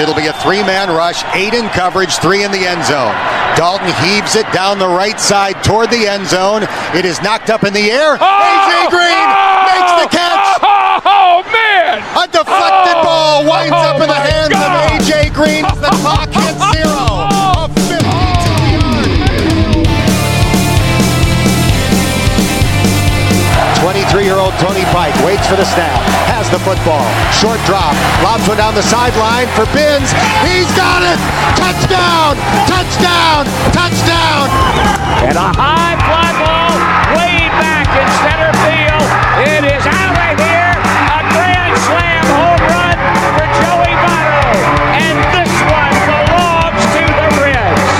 It'll be a three-man rush, eight in coverage, three in the end zone. Dalton heaves it down the right side toward the end zone. It is knocked up in the air. Oh! AJ Green makes the catch. Oh, oh, oh man! A deflected ball winds Oh, up in the hands God. of AJ Green. The clock hits 23-year-old Tony Pike waits for the snap, has the football, short drop, lobs one down the sideline for Binns. He's got it! Touchdown! Touchdown! Touchdown! And a high fly ball way back in center field. It is out of here. A grand slam home run for Joey Votto. And this one belongs to the Reds.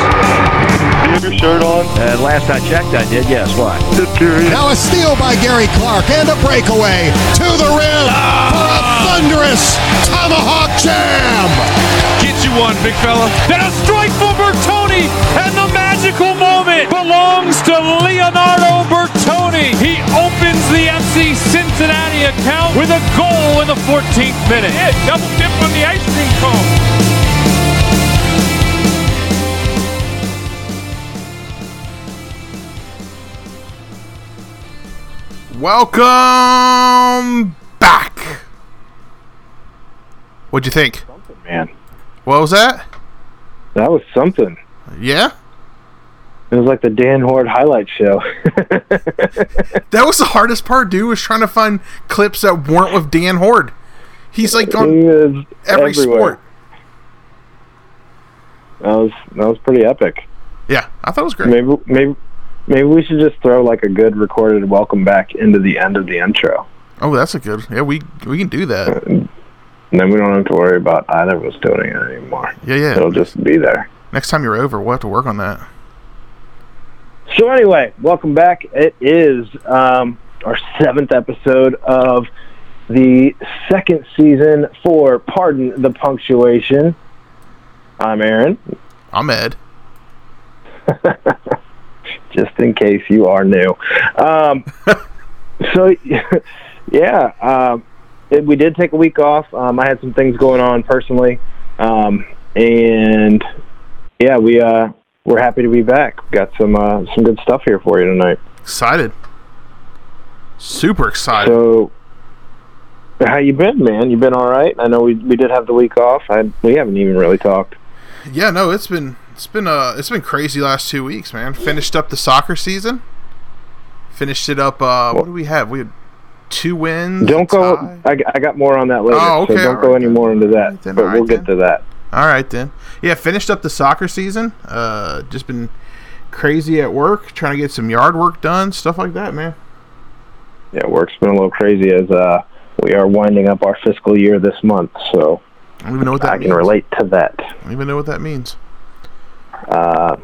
You have your shirt on? And last I checked, I did. Yes. Why? Just curious. Now a steal by Gary Clark and a breakaway to the rim for a thunderous tomahawk jam. Get you one, big fella. And a strike for Bertone. And the magical moment belongs to Leonardo Bertone. He opens the FC Cincinnati account with a goal in the 14th minute. Yeah, double dip on the ice cream cone. Welcome back. What'd you think? Man, What was that? that was something. Yeah? It was like the Dan Hoard highlight show. That was the hardest part, dude, was trying to find clips that weren't with Dan Hoard. He's like on was every everywhere. sport. That was that was pretty epic. Yeah, I thought it was great. Maybe maybe maybe we should just throw like a good recorded welcome back into the end of the intro, Oh, that's a good. Yeah, we we can do that. and then we don't have to worry about either of us doing it anymore. Yeah, yeah. It'll just be there. Next time you're over, we'll have to work on that. So anyway, welcome back. It is um, our seventh episode of the second season for Pardon the Punctuation. I'm Aaron, I'm Ed. just in case you are new. Um, so yeah, um, it, we did take a week off. Um, I had some things going on personally, um, and yeah, we uh, we're happy to be back. Got some uh, some good stuff here for you tonight. Excited. Super excited. So, how you been, man? You been all right? I know we we did have the week off. I we haven't even really talked. yeah, no, it's been it's been uh it's been crazy last two weeks, man. Finished up the soccer season. Finished it up. Uh, what do we have? We had two wins. Don't go. I, I got more on that later. Oh, okay, So don't all go right any more into that. right then, but all we'll right get then. to that. All right then. Yeah, finished up the soccer season. Uh, just been crazy at work, trying to get some yard work done, stuff like that, man. Yeah, work's been a little crazy as uh we are winding up our fiscal year this month. So I don't even know what that I means. can relate to that. I don't even know what that means. Uh,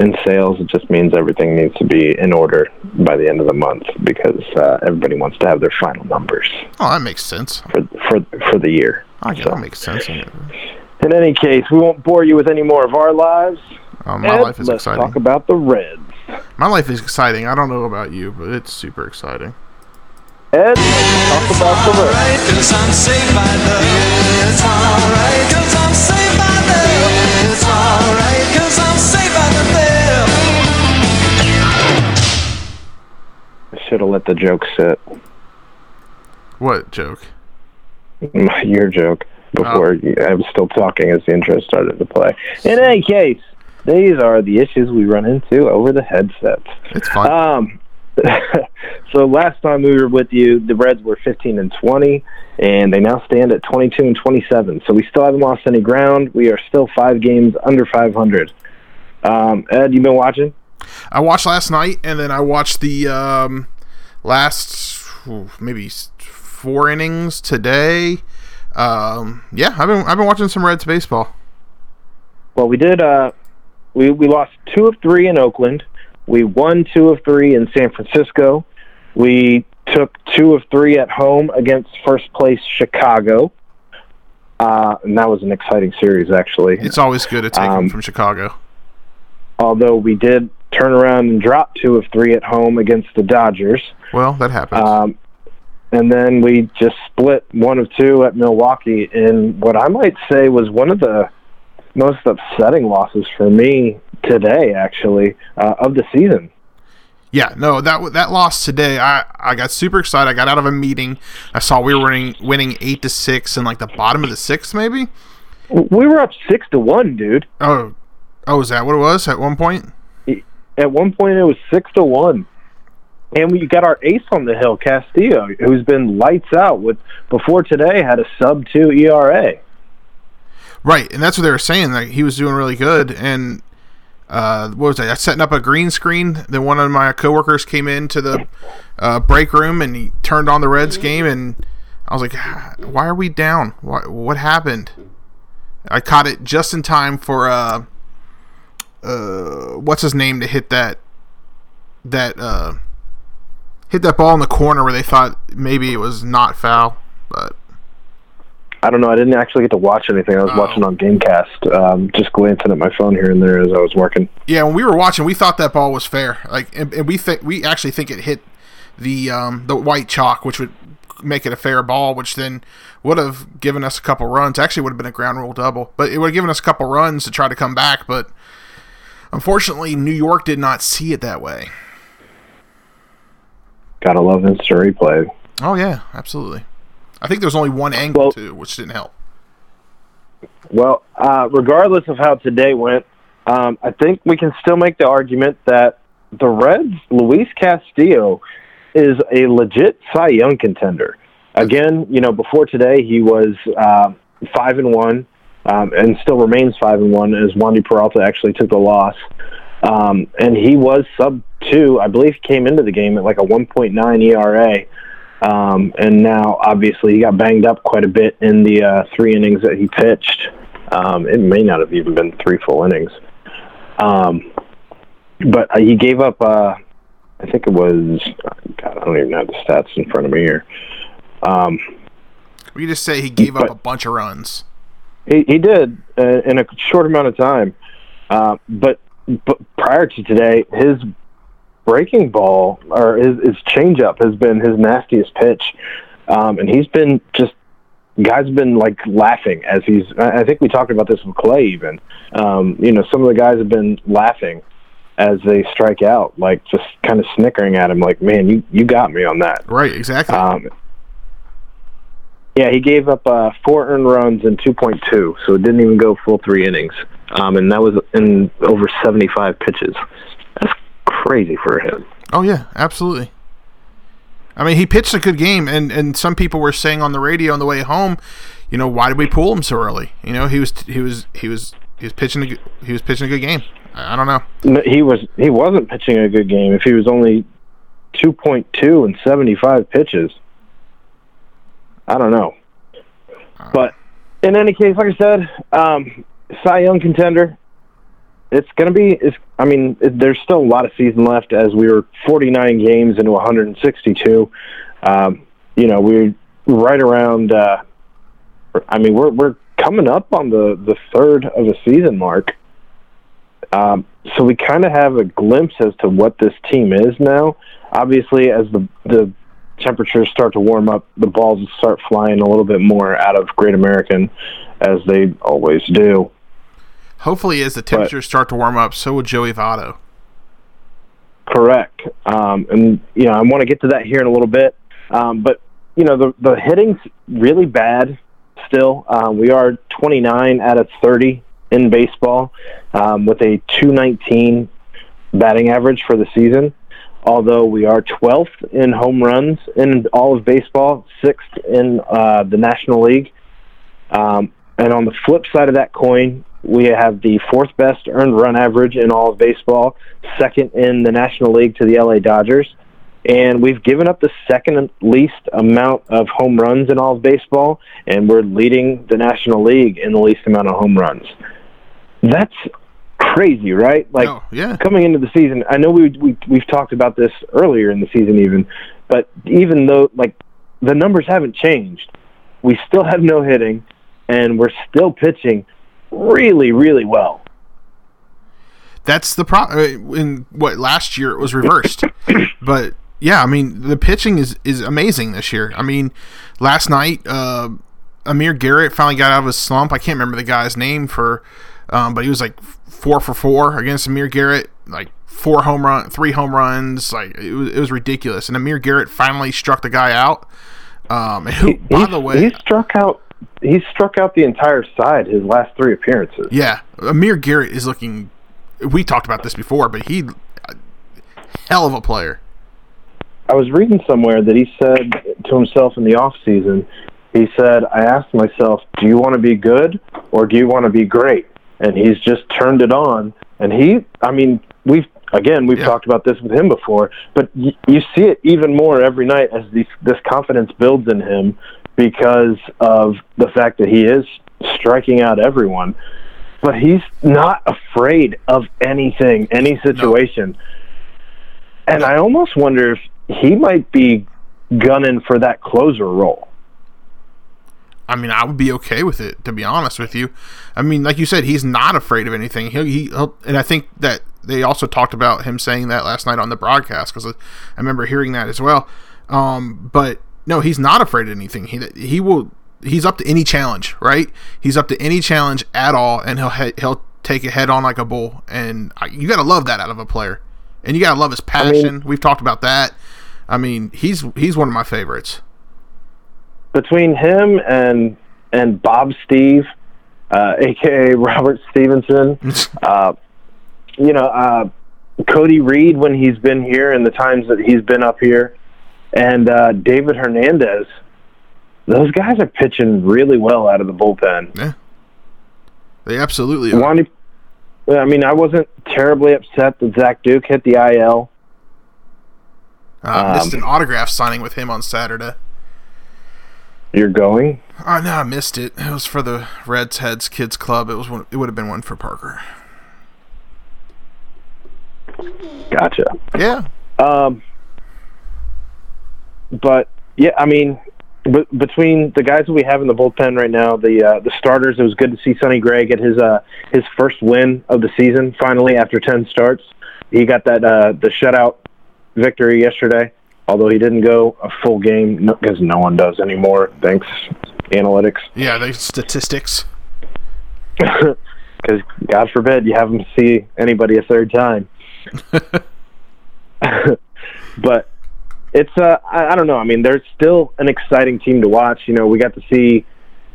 in sales, it just means everything needs to be in order by the end of the month because uh, everybody wants to have their final numbers Oh, that makes sense. for for for the year. I get So- that makes sense. In any case, we won't bore you with any more of our lives. Oh, my Ed, life is let's exciting. talk about the Reds. My life is exciting. I don't know about you, but it's super exciting. Ed, let's talk about the Reds. Should have let the joke sit. What joke? Your joke before Oh. I was still talking as the intro started to play. In any case, these are the issues we run into over the headsets. It's fun. Um, so last time we were with you, the Reds were 15 and 20, and they now stand at 22 and 27. So we still haven't lost any ground. We are still five games under 500. Um, Ed, you been watching? I watched last night, and then I watched the um, last maybe four innings today. Um, yeah, I've been I've been watching some Reds baseball. Well, we did. Uh, we we lost two of three in Oakland. We won two of three in San Francisco. We took two of three at home against first place Chicago. Uh, and that was an exciting series, actually. It's always good to take them Um, from Chicago. Although we did turn around and drop two of three at home against the Dodgers. Well, that happens. Um, and then we just split one of two at Milwaukee in what I might say was one of the most upsetting losses for me today, actually, uh, of the season. Yeah, no, that that loss today, I, I got super excited. I got out of a meeting. I saw we were winning winning eight to six in like the bottom of the sixth, maybe. We were up six to one, dude. Oh, oh, is that what it was at one point? At one point, it was six to one, and we got our ace on the hill, Castillo, who's been lights out with before today had a sub two ERA. Right, and that's what they were saying. Like he was doing really good, and uh, what was that? I setting up a green screen. Then one of my coworkers came into the uh, break room and he turned on the Reds game, and I was like, "Why are we down? What what happened?" I caught it just in time for uh, uh, what's his name to hit that that uh, hit that ball in the corner where they thought maybe it was not foul, but I don't know. I didn't actually get to watch anything. I was Oh. watching on GameCast, um, just glancing at my phone here and there as I was working. Yeah, when we were watching, we thought that ball was fair. Like, and, and we think we actually think it hit the um, the white chalk, which would make it a fair ball, which then would have given us a couple runs. Actually, would have been a ground rule double, but it would have given us a couple runs to try to come back. But unfortunately, New York did not see it that way. Gotta love instant replay. Oh yeah, absolutely. I think there was only one angle Well- too, which didn't help. Well, uh, regardless of how today went, um, I think we can still make the argument that the Reds, Luis Castillo, is a legit Cy Young contender. Again, you know, before today he was uh, five and one, um, and still remains five and one as Wandy Peralta actually took the loss. Um, and he was sub two. I believe he came into the game at like a 1.9 ERA. Um, and now, obviously, he got banged up quite a bit in the uh, three innings that he pitched. Um, it may not have even been three full innings. Um, but uh, he gave up, uh, I think it was, God, I don't even have the stats in front of me here. Um, We just say he gave up a bunch of runs. He, he did uh, in a short amount of time. Uh, but, but prior to today, his breaking ball or his, his changeup has been his nastiest pitch, um, and he's been just guys have been like laughing as he's. I I think we talked about this with Clay even. Um, you know, some of the guys have been laughing as they strike out, like just kind of snickering at him, like, "Man, you you got me on that." Right, exactly. Um, yeah, he gave up uh, four earned runs and 2.2, so it didn't even go full three innings. Um, and that was in over 75 pitches. That's crazy for him. Oh yeah, absolutely. I mean, he pitched a good game, and and some people were saying on the radio on the way home, you know, why did we pull him so early? You know, he was he was he was he was pitching a good, he was pitching a good game. I, I don't know. He was he wasn't pitching a good game if he was only 2.2 and 75 pitches. I don't know. But in any case, like I said, um, Cy Young contender. It's going to be. It's, I mean, it, there's still a lot of season left as we were 49 games into 162. Um, you know, we're right around. Uh, I mean, we're we're coming up on the the third of a season mark. Um, so we kind of have a glimpse as to what this team is now. Obviously, as the the temperatures start to warm up, the balls start flying a little bit more out of Great American, as they always do. Hopefully, as the temperatures start to warm up, so will Joey Votto. Correct. Um, and you know, I want to get to that here in a little bit. Um, but you know, the the hitting's really bad. Still, um, we are 29 out of 30 in baseball, um, with a 219 batting average for the season. Although we are 12th in home runs in all of baseball, sixth in uh, the National League. Um, and on the flip side of that coin, we have the fourth best earned run average in all of baseball, second in the National League to the LA Dodgers. And we've given up the second least amount of home runs in all of baseball, and we're leading the National League in the least amount of home runs. That's crazy, right? Like Oh, yeah. coming into the season, I know we, we we've talked about this earlier in the season, even, but even though like the numbers haven't changed, we still have no hitting, and we're still pitching really, really well. That's the problem. In what last year it was reversed, but yeah, I mean the pitching is is amazing this year. I mean, last night uh, Amir Garrett finally got out of his slump. I can't remember the guy's name for, um, but he was like four for four against Amir Garrett, like four home run, three home runs. Like it was, it was ridiculous. And Amir Garrett finally struck the guy out. Um, who, He- by the way, he struck out. He struck out the entire side his last three appearances. yeah, Amir Garrett is looking. We talked about this before, but he, hell of a player. I was reading somewhere that he said to himself in the off season, he said, I asked myself, do you want to be good or do you want to be great? And he's just turned it on. And he, I mean, we've, again, we've Yeah. talked about this with him before, but y- you see it even more every night as these, this confidence builds in him because of the fact that he is striking out everyone. But he's not afraid of anything, any situation. And I almost wonder if he might be gunning for that closer role. I mean, I would be okay with it, to be honest with you. I mean, like you said, he's not afraid of anything. He'll, he, he'll, and I think that they also talked about him saying that last night on the broadcast because I remember hearing that as well. Um, but no, he's not afraid of anything. He he will. He's up to any challenge, right? He's up to any challenge at all, and he'll he- he'll take it head on like a bull. And I, you got to love that out of a player, and you got to love his passion. We've talked about that. I mean, he's he's one of my favorites. Between him and and Bob Steve, uh, aka Robert Stephenson, uh, you know, uh, Cody Reed when he's been here and the times that he's been up here, and uh, David Hernandez, those guys are pitching really well out of the bullpen. Yeah, they absolutely are. Wandy, I mean, I wasn't terribly upset that Zach Duke hit the IL. Uh, missed Um, an autograph signing with him on Saturday. You're going? Oh no, I missed it. It was for the Reds Heads Kids Club. It was one. It would have been one for Parker. Gotcha. Yeah, Um, but yeah, I mean, b- between the guys that we have in the bullpen right now, the uh, the starters, it was good to see Sonny Gray get his uh, his first win of the season finally after ten starts. He got that uh, the shutout victory yesterday, although he didn't go a full game because no one does anymore. Thanks analytics. yeah. The statistics. because God forbid you have them see anybody a third time. but it's uh, I, I don't know. I mean, there's still an exciting team to watch. You know, we got to see.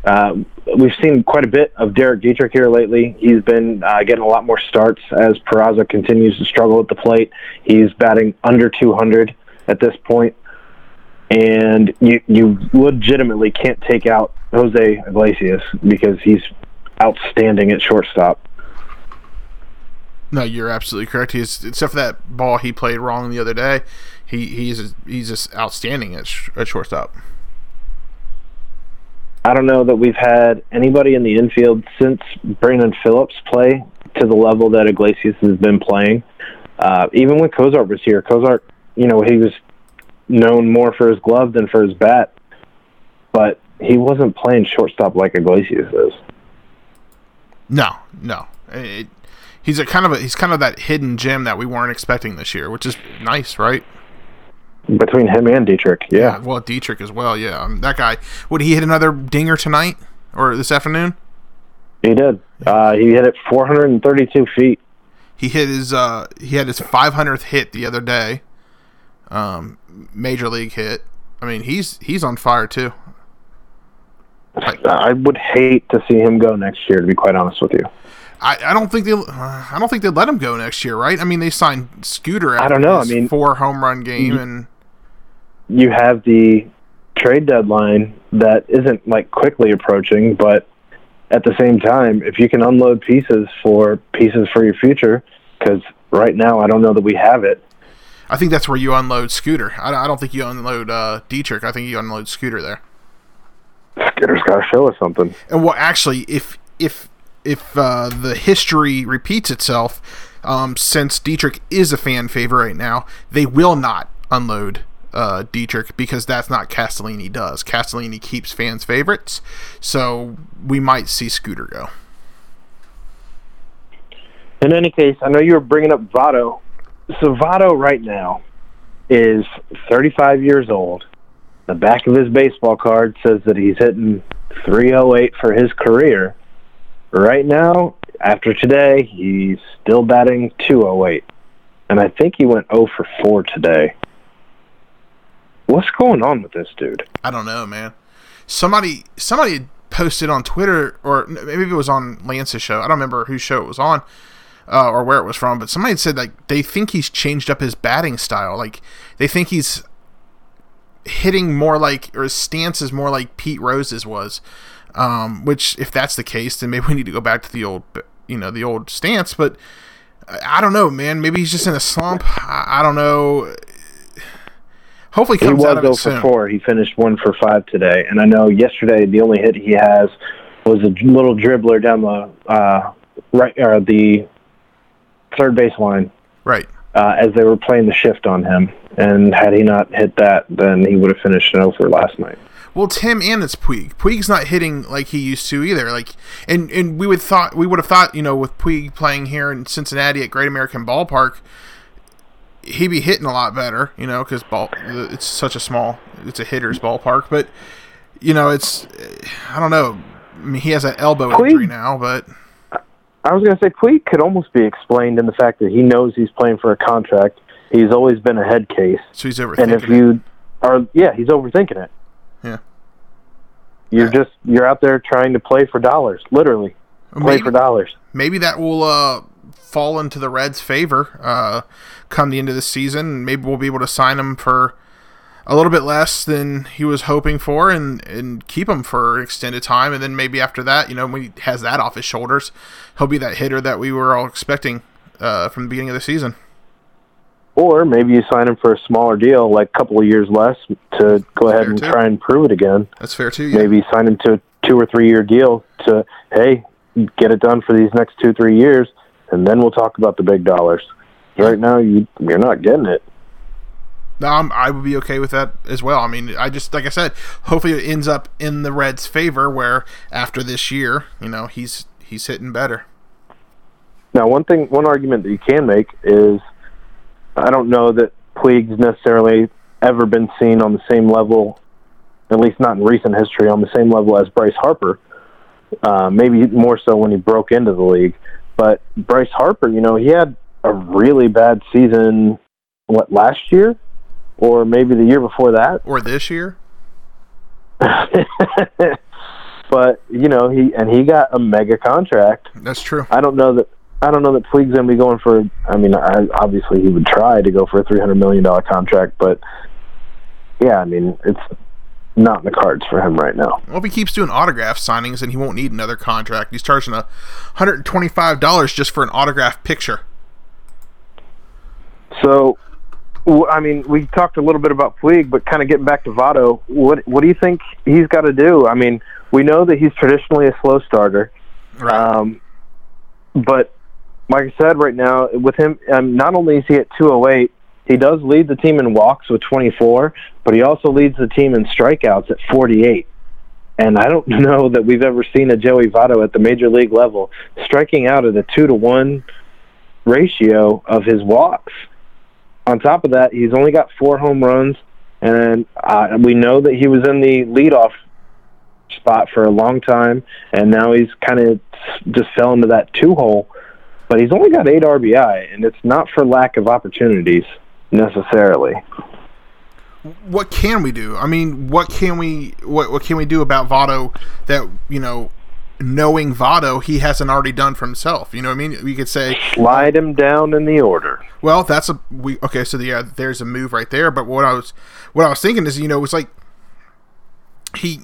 Uh, we've seen quite a bit of Derek Dietrich here lately. He's been uh, getting a lot more starts as Peraza continues to struggle at the plate. He's batting under 200 at this point, and you you legitimately can't take out Jose Iglesias because he's outstanding at shortstop. No, you're absolutely correct. He's except for that ball he played wrong the other day. He he's he's just outstanding at, sh- at shortstop. I don't know that we've had anybody in the infield since Brandon Phillips play to the level that Iglesias has been playing. Uh, even when Cozart was here, Cozart, you know, he was known more for his glove than for his bat, but he wasn't playing shortstop like Iglesias is. No, no. It, he's a kind of a he's kind of that hidden gem that we weren't expecting this year, which is nice, right? Between him and Dietrich, yeah. Well, Dietrich as well. Yeah, um, that guy. Would he hit another dinger tonight or this afternoon? He did. Uh, he hit it 432 feet. He hit his uh he had his 500th hit the other day. Um major league hit. I mean, he's he's on fire too. I would hate to see him go next year, to be quite honest with you. I, I don't think they uh, I don't think they'd let him go next year, right? I mean, they signed Scooter after I don't know, I mean- four home run game and you have the trade deadline that isn't like quickly approaching, but at the same time, if you can unload pieces for pieces for your future, because right now I don't know that we have it. I think that's where you unload Scooter. I, I don't think you unload uh, Dietrich. I think you unload Scooter there. Skitter's got to show us something. And well, actually, if if if uh, the history repeats itself, um, since Dietrich is a fan favorite right now, they will not unload uh, Dietrich because that's not Castellini does. Castellini keeps fans favorites, so we might see Scooter go. In any case, I know you were bringing up Votto. So Votto right now, is 35 years old. The back of his baseball card says that he's hitting 308 for his career. Right now, after today, he's still batting 208. And I think he went 0 for 4 today. What's going on with this dude? I don't know, man. Somebody somebody posted on Twitter, or maybe it was on Lance's show. I don't remember whose show it was on, uh, or where it was from. But somebody had said like they think he's changed up his batting style. Like they think he's hitting more like, or his stance is more like Pete Rose's was. Um, which, if that's the case, then maybe we need to go back to the old, you know, the old stance. But I don't know, man. Maybe he's just in a slump. I, I don't know. Hopefully, he was out of 0 it for soon. 4. He finished 1 for 5 today. And I know yesterday the only hit he has was a little dribbler down the uh, right or the third base line. Right. uh, as they were playing the shift on him. And had he not hit that, then he would have finished an over last night. Well, it's him and it's Puig. Puig's not hitting like he used to either. Like, and and we would thought we would have thought you know with Puig playing here in Cincinnati at Great American Ballpark, he'd be hitting a lot better. You know, because ball it's such a small, it's a hitter's ballpark. But you know, it's I don't know. I mean, he has an elbow Puig- injury now, but I was going to say Puig could almost be explained in the fact that he knows he's playing for a contract. He's always been a head case. so he's overthinking. And if it. you are, yeah, he's overthinking it. Yeah. You're Yeah. just you're out there trying to play for dollars, literally play Maybe- for dollars. maybe that will uh, fall into the Reds' favor uh, come the end of the season. and Maybe we'll be able to sign him for a little bit less than he was hoping for, and and keep him for an extended time. And then maybe after that, you know, when he has that off his shoulders, he'll be that hitter that we were all expecting uh, from the beginning of the season. Or maybe you sign him for a smaller deal, like a couple of years less, to go ahead and too. try and prove it again. That's fair too. Yeah. Maybe sign him to a two or three year deal to hey, get it done for these next two three years, and then we'll talk about the big dollars. Right now, you you're not getting it. I'm, I would be okay with that as well. I mean, I just like I said, hopefully it ends up in the Reds' favor, where after this year, you know, he's he's hitting better. Now, one thing, one argument that you can make is, I don't know that Puig's necessarily ever been seen on the same level, at least not in recent history, on the same level as Bryce Harper. Uh, maybe more so when he broke into the league. But Bryce Harper, you know, he had a really bad season. What last year, or maybe the year before that? Or this year, but you know, he and he got a mega contract. that's true. I don't know that I don't know that Puig's going to be going for. I mean, I, obviously he would try to go for a three hundred million dollar contract, but yeah, I mean it's not in the cards for him right now. Well, if he keeps doing autograph signings, then he won't need another contract. He's charging a hundred and twenty-five dollars just for an autograph picture. So, I mean, we talked a little bit about Puig, but kind of getting back to Votto, what what do you think he's got to do? I mean, we know that he's traditionally a slow starter, um, but like I said, right now with him, um, not only is he at 208, he does lead the team in walks with 24, but he also leads the team in strikeouts at 48. And I don't know that we've ever seen a Joey Votto at the major league level striking out at a two to one ratio of his walks. On top of that, he's only got four home runs, and uh, we know that he was in the leadoff spot for a long time, and now he's kind of just fell into that two hole. But he's only got eight RBI, and it's not for lack of opportunities necessarily. What can we do? I mean, what can we what what can we do about Votto that you know, knowing Votto, he hasn't already done for himself? You know what I mean? We could say, Slide him down in the order. well, that's a we okay. So yeah, there's a move right there. But what I was what I was thinking is, you know, it's like he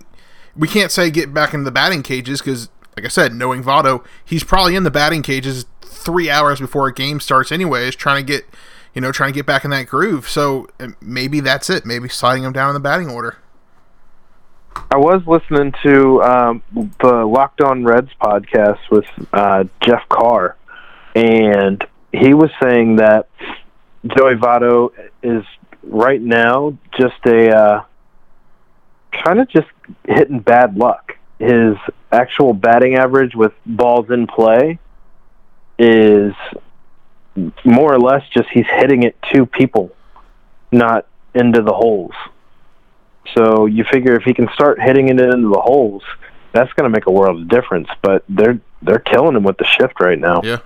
we can't say get back in the batting cages because, like I said, knowing Votto, he's probably in the batting cages three hours before a game starts, anyways, trying to get you know trying to get back in that groove. So uh, maybe that's it. Maybe sliding him down in the batting order. I was listening to um, the Locked On Reds podcast with uh, Jeff Carr, and he was saying that Joey Votto is right now just a uh, kind of just hitting bad luck. His actual batting average with balls in play is more or less just he's hitting it to people not into the holes. So you figure if he can start hitting it into the holes, that's going to make a world of difference. But they're they're killing him with the shift right now. Yeah.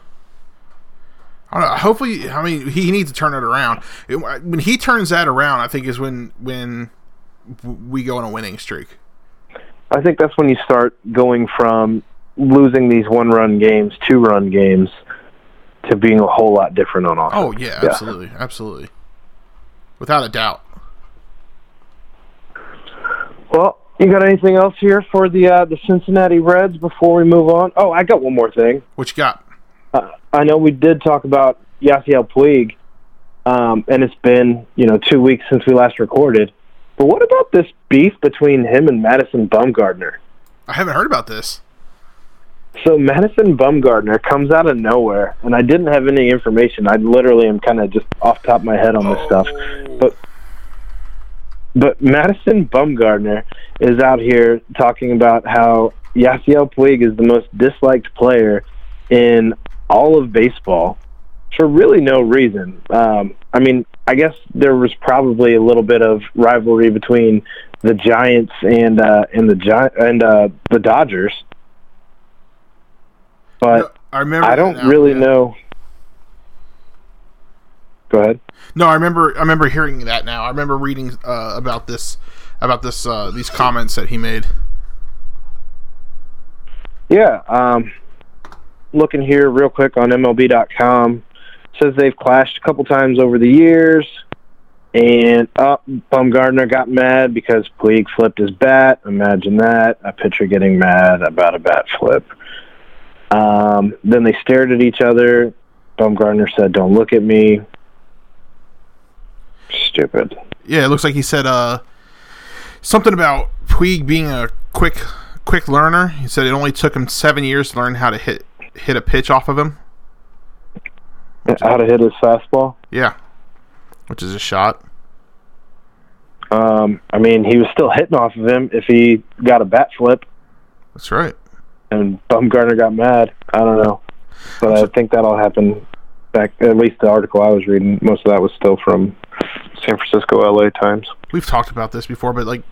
I hopefully, I mean, he needs to turn it around. It- when he turns that around, I think is when when we go on a winning streak. I think that's when you start going from losing these one run games, two run games, to being a whole lot different on offense. Oh yeah, absolutely, absolutely, without a doubt. Well, you got anything else here for the uh, the Cincinnati Reds before we move on? Oh, I got one more thing. What you got? Uh, I know we did talk about Yasiel Puig, um, and it's been you know two weeks since we last recorded. But what about this beef between him and Madison Bumgarner? I haven't heard about this. So Madison Bumgarner comes out of nowhere, and I didn't have any information. I literally am kind of just off the top of my head on this stuff. But but Madison Bumgarner is out here talking about how Yasiel Puig is the most disliked player in all of baseball for really no reason. Um, I mean, I guess there was probably a little bit of rivalry between the Giants and uh, and the Gi- and uh, the Dodgers, but I remember. I don't really know. Go ahead. No, I remember. I remember hearing that now. I remember reading uh, about this, about this, uh, these comments that he made. Yeah, um, looking here real quick on MLB.com says they've clashed a couple times over the years, and uh, Bumgarner got mad because Puig flipped his bat. Imagine that a pitcher getting mad about a bat flip. Um, then they stared at each other. Bumgarner said, "Don't look at me." Stupid. Yeah, it looks like he said uh, something about Puig being a quick, quick learner. He said it only took him seven years to learn how to hit hit a pitch off of him. How to hit his fastball? Yeah, which is a shot. Um, I mean, he was still hitting off of him if he got a bat flip. That's right. and Bumgarner got mad. I don't know, but I think that all happened back. At least the article I was reading, most of that was still from San Francisco, LA Times. We've talked about this before, but like,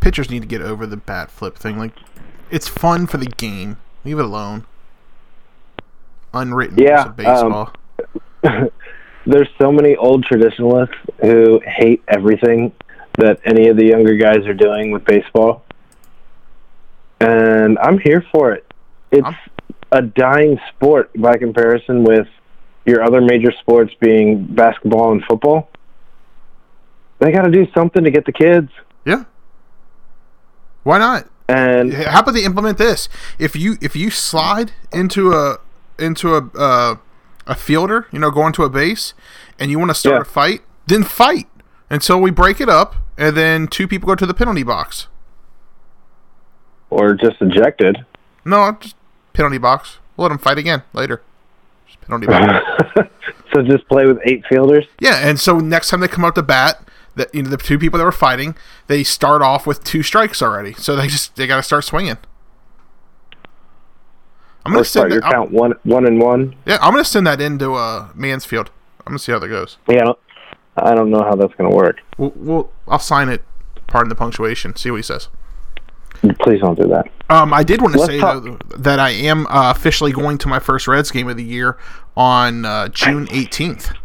pitchers need to get over the bat flip thing. Like, it's fun for the game. Leave it alone. Unwritten Yeah, rules of baseball. Um, there's so many old traditionalists who hate everything that any of the younger guys are doing with baseball, and I'm here for it. It's I'm- a dying sport by comparison with your other major sports being basketball and football. They got to do something to get the kids. yeah. Why not? And How about they implement this? If you if you slide into a into a uh, a fielder, you know, going to a base, and you want to start Yeah. a fight, then fight until we break it up, and then two people go to the penalty box. or just ejected. No, just penalty box. We'll let them fight again later. Just penalty box. so just play with eight fielders. yeah, and so next time they come up to bat, that you know the two people that were fighting, they start off with two strikes already. So they just they got to start swinging. I'm gonna send your that, count one, one and one. yeah, I'm gonna send that into uh, Mansfield. I'm gonna see how that goes. Yeah, I don't, I don't know how that's going to work. We'll, we'll I'll sign it. Pardon the punctuation. See what he says. Please don't do that. Um, I did want to Let's say talk- though, that I am uh, officially going to my first Reds game of the year on uh, June 18th.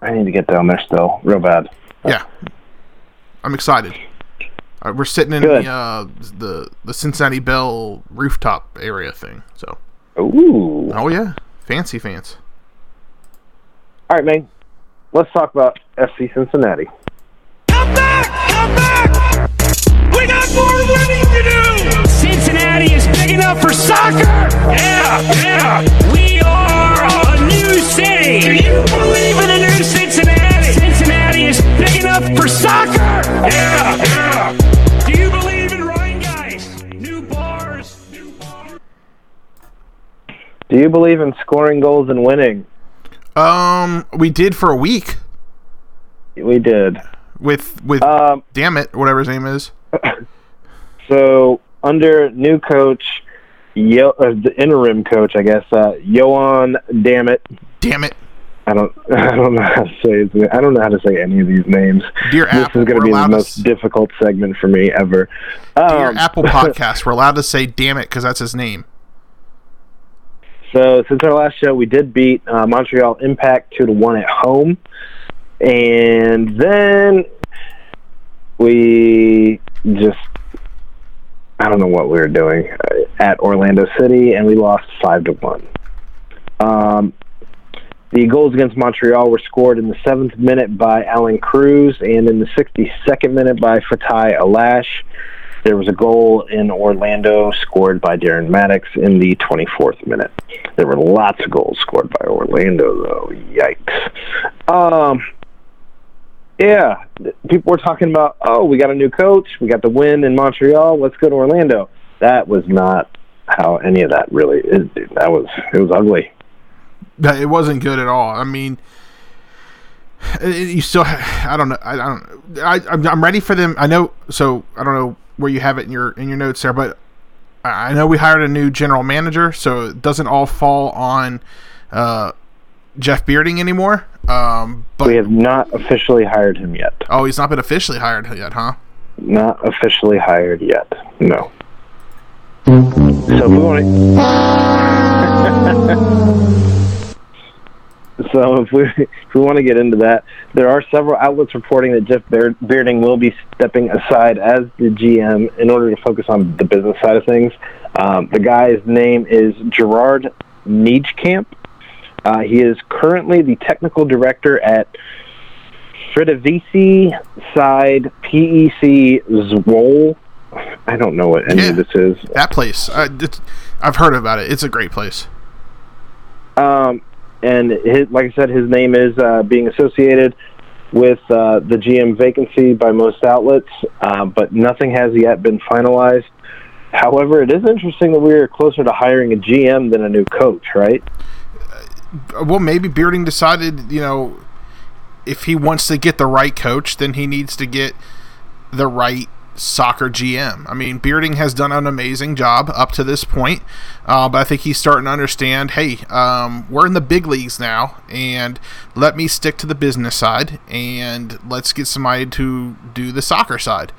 I need to get down there still, real bad. Yeah, I'm excited. Uh, we're sitting in Good. the, uh, the the Cincinnati Bell rooftop area thing. So, Ooh. oh yeah, fancy fans. All right, man. Let's talk about FC Cincinnati. Come back! Come back! We got more winning to do! Cincinnati is big enough for soccer! Yeah, yeah! We are a new city! Do you believe in a new Cincinnati? Cincinnati is big enough for soccer! Yeah, yeah! Do you believe in Ryan Geist? New bars, new bars. Do you believe in scoring goals and winning? Um, we did for a week We did. with with Um, damn it, whatever his name is. so under new coach, Yo, uh, the interim coach, I guess, uh, Yoann Damet. Damn it. I don't I don't know how to say his. I don't know how to say any of these names. Dear this Apple, is going to be the to most difficult segment for me ever. Dear Um, Apple Podcast, we're allowed to say "damn it" because that's his name. So since our last show, we did beat uh, Montreal Impact two to one at home, and then we just I don't know what we were doing uh, at Orlando City, and we lost five to one. Um, the goals against Montreal were scored in the seventh minute by Allan Cruz and in the 62nd minute by Fatai Alashe. There was a goal in Orlando scored by Darren Mattocks in the 24th minute. There were lots of goals scored by Orlando, though. Yikes. Um, yeah, people were talking about, oh, we got a new coach, we got the win in Montreal, let's go to Orlando. That was not how any of that really. It, that was it was ugly. That- It wasn't good at all. I mean, you still. I don't know. I, don't. I, I'm, ready for them. I know. So I don't know where you have it in your in your notes there, but I I know we hired a new general manager, so it doesn't all fall on uh, Jeff Berding anymore. Um, but We have not officially hired him yet. oh, he's not been officially hired yet, huh? Not officially hired yet. No. So we want to. So if we if we want to get into that, there are several outlets reporting that Jeff Beard- Berding will be stepping aside as the GM in order to focus on the business side of things. Um, the guy's name is Gerard Nijkamp. Uh, he is currently the technical director at Fridavici side PEC Zwolle. I don't know what any Yeah. of this is. That place. I, I've heard about it. It's a great place. Um, and his, like I said, his name is uh, being associated with uh, the GM vacancy by most outlets, uh, but nothing has yet been finalized. However, it is interesting that we are closer to hiring a GM than a new coach, right? Uh, well, maybe Berding decided, you know, if he wants to get the right coach, then he needs to get the right soccer GM. I mean, Berding has done an amazing job up to this point, uh, but I think he's starting to understand. Hey, um, we're in the big leagues now, and let me stick to the business side, and let's get somebody to do the soccer side.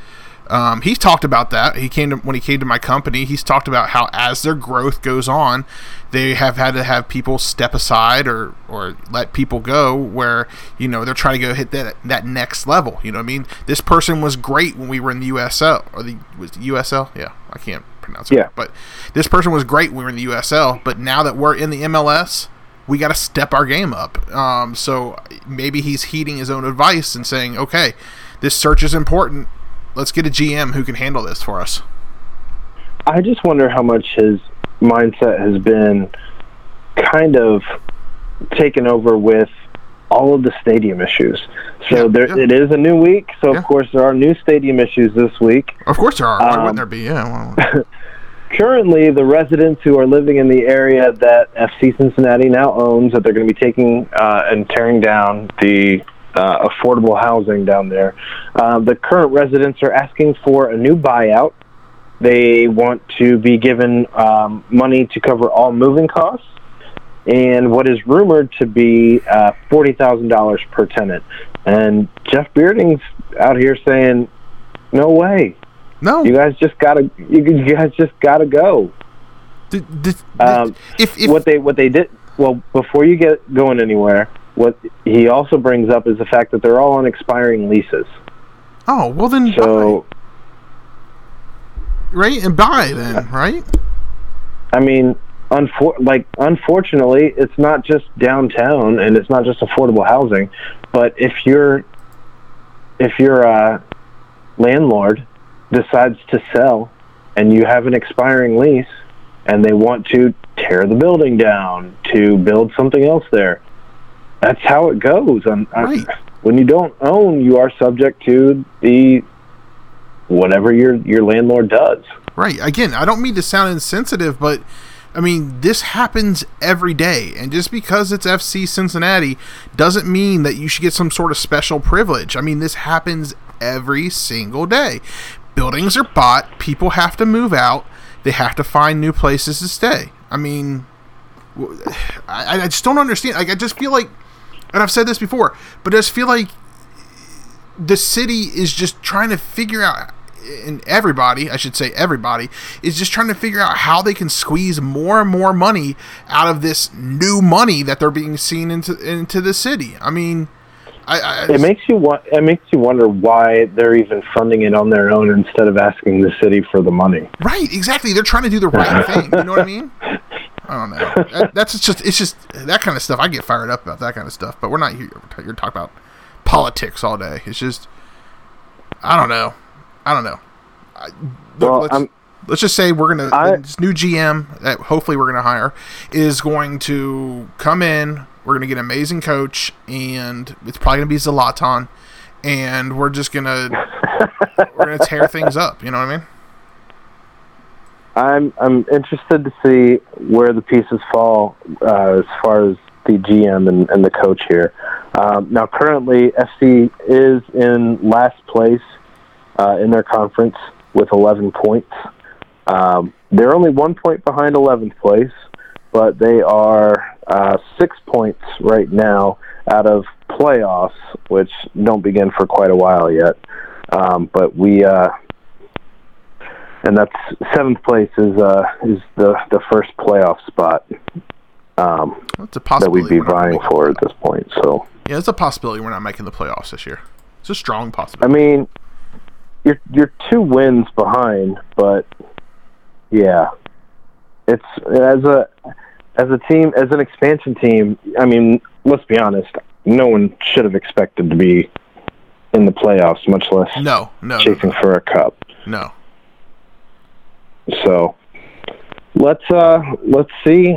Um, he's talked about that. He came to when he came to my company. He's talked about how as their growth goes on, they have had to have people step aside or or let people go where you know they're trying to go hit that that next level. You know what I mean? This person was great when we were in the USL or the was it USL. Yeah, I can't pronounce it. Yeah. But this person was great when we were in the USL. But now that we're in the MLS, we got to step our game up. Um, so maybe he's heeding his own advice and saying, okay, this search is important. Let's get a GM who can handle this for us. I just wonder how much his mindset has been kind of taken over with all of the stadium issues. So Yeah, there, yeah. it is a new week. So Yeah. of course there are new stadium issues this week. Of course there are. Why Um, wouldn't there be? Yeah. Currently, the residents who are living in the area that FC Cincinnati now owns, that they're going to be taking uh, and tearing down the uh, affordable housing down there. Uh, the current residents are asking for a new buyout. They want to be given um, money to cover all moving costs and what is rumored to be uh, $40,000 per tenant. And Jeff Berding's out here saying, no way. no. You guys just gotta. You, you guys just gotta go. Th- th- Um, if if what they what they did. Well, before you get going anywhere, what he also brings up is the fact that they're all on expiring leases. oh well then So buy, right and buy then right. I mean, unfor- like unfortunately, it's not just downtown and it's not just affordable housing. But if you're if your uh, landlord decides to sell and you have an expiring lease and they want to tear the building down to build something else there, that's how it goes. Um, I- Right. when you don't own, you are subject to the whatever your your landlord does. Right. Again, I don't mean to sound insensitive, but I mean, this happens every day. And just because it's FC Cincinnati doesn't mean that you should get some sort of special privilege. I mean, this happens every single day. Buildings are bought, people have to move out, they have to find new places to stay. I mean, I just don't understand. Like, I just feel like and I've said this before, but I just feel like the city is just trying to figure out, and everybody, I should say everybody, is just trying to figure out how they can squeeze more and more money out of this new money that they're being seen into into the city. I mean, I, I It makes you wa- it makes you wonder why they're even funding it on their own instead of asking the city for the money. Right, exactly. They're trying to do the right thing. You know what I mean? I don't know. That, that's just it's just that kind of stuff. I get fired up about that kind of stuff. But we're not here You're talking about politics all day. It's just I don't know. I don't know. I, look, Well, let's, I'm- let's just say we're gonna I- this new GM that hopefully we're gonna hire is going to come in. We're gonna get an amazing coach, and it's probably gonna be Zlatan, and we're just gonna we're gonna tear things up. You know what I mean? I'm I'm interested to see where the pieces fall uh, as far as the GM and, and the coach here. Um, now, currently, FC is in last place uh, in their conference with 11 points. Um, they're only one point behind 11th place, but they are uh, six points right now out of playoffs, which don't begin for quite a while yet. Um, but we. Uh, and that's seventh place is uh, is the the first playoff spot um, That's a that we'd be vying for at this point. So Yeah, it's a possibility we're not making the playoffs this year. It's a strong possibility. I mean, you're you're two wins behind, but yeah, it's as a as a team as an expansion team. I mean, let's be honest. No one should have expected to be in the playoffs, much less no, no, no, chasing for a cup. no. So let's uh let's see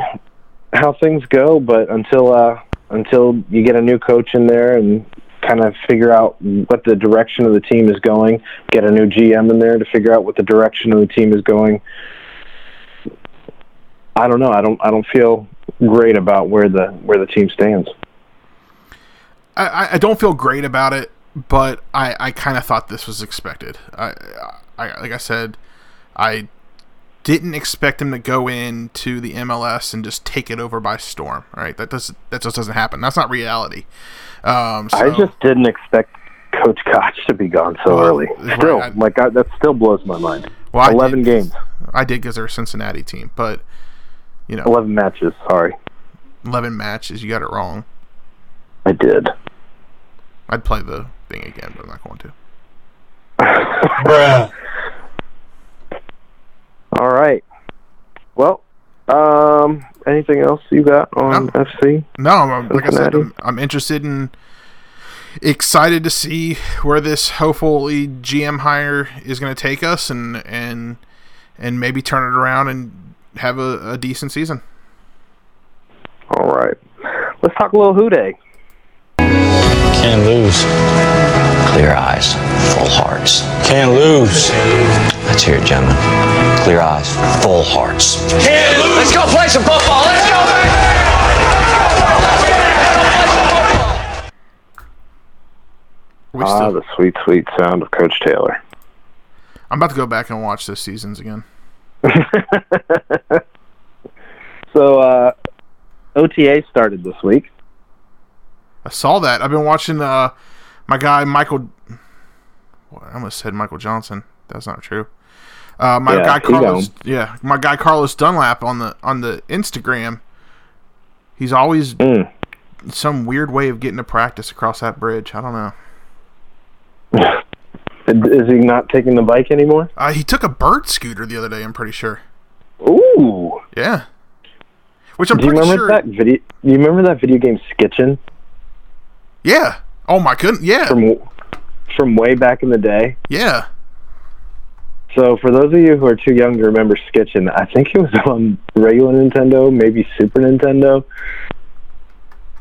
how things go. But until uh until you get a new coach in there and kind of figure out what the direction of the team is going, get a new GM in there to figure out what the direction of the team is going. I don't know. I don't. I don't feel great about where the where the team stands. I- I, don't feel great about it, but I, I kind of thought this was expected. I, I, like I said, I didn't expect him to go into the MLS and just take it over by storm. Right? That does that just doesn't happen. That's not reality. Um, so, I just didn't expect Coach Koch to be gone so Well, early. right, Still, I- like I, that still blows my mind. well, I Eleven did, games, I did because they're a Cincinnati team, but you know, eleven matches. Sorry, eleven matches. You got it wrong. I did. I'd play the thing again, but I'm not going to. All right. Well, um, anything else you got on No. FC? No, I'm, like I said, I'm, I'm interested in, excited to see where this hopefully GM hire is going to take us, and and and maybe turn it around and have a, a decent season. All right. Let's talk a little Who Dey. Can't lose. Clear eyes, full hearts. Can't lose. Let's hear it, gentlemen. Clear eyes, full hearts. Can't lose. Let's go play some football. Let's go. Ah, the sweet, sweet sound of Coach Taylor. I'm about to go back and watch those seasons again. So, uh, OTA started this week. I saw that. I've been watching uh, my guy Michael. I almost said Michael Johnson. That's not true. Uh, my Yeah, guy Carlos. Yeah, my guy Carlos Dunlap on the on the Instagram. He's always Mm. some weird way of getting to practice across that bridge. I don't know. Is he not taking the bike anymore? Uh, he took a bird scooter the other day. I'm pretty sure. Ooh. Yeah. Which I'm Do you remember sure. that video? Do you remember that video game Skitchin Yeah. Oh my goodness. Yeah. from from way back in the day? yeah. So, for those of you who are too young to remember Skitchin, I think it was on regular Nintendo, maybe Super Nintendo.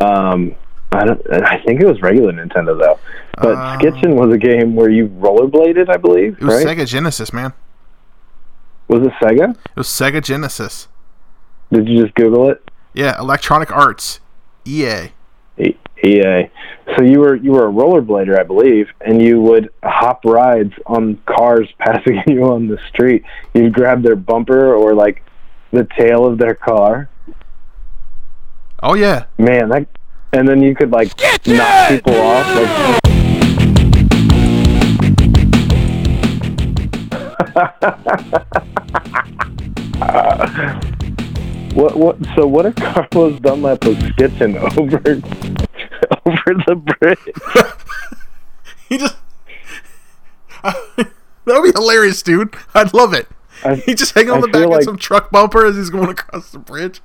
Um, I don't. I think it was regular Nintendo though. But Uh, Skitchin was a game where you rollerbladed, I believe. It was right? Sega Genesis, man. Was it Sega? It was Sega Genesis. Did you just Google it? Yeah. Electronic Arts. EA. EA. So you were you were a rollerblader, I believe, and you would hop rides on cars passing you on the street. You'd grab their bumper or like the tail of their car. Oh yeah. Man, that and then you could like knock people off. Like, what what? So what if Carlos Dunlap was skitching over over the bridge? He just that would be hilarious, dude. I'd love it. I- He just hanging on I the back feel of some truck bumper as he's going across the bridge.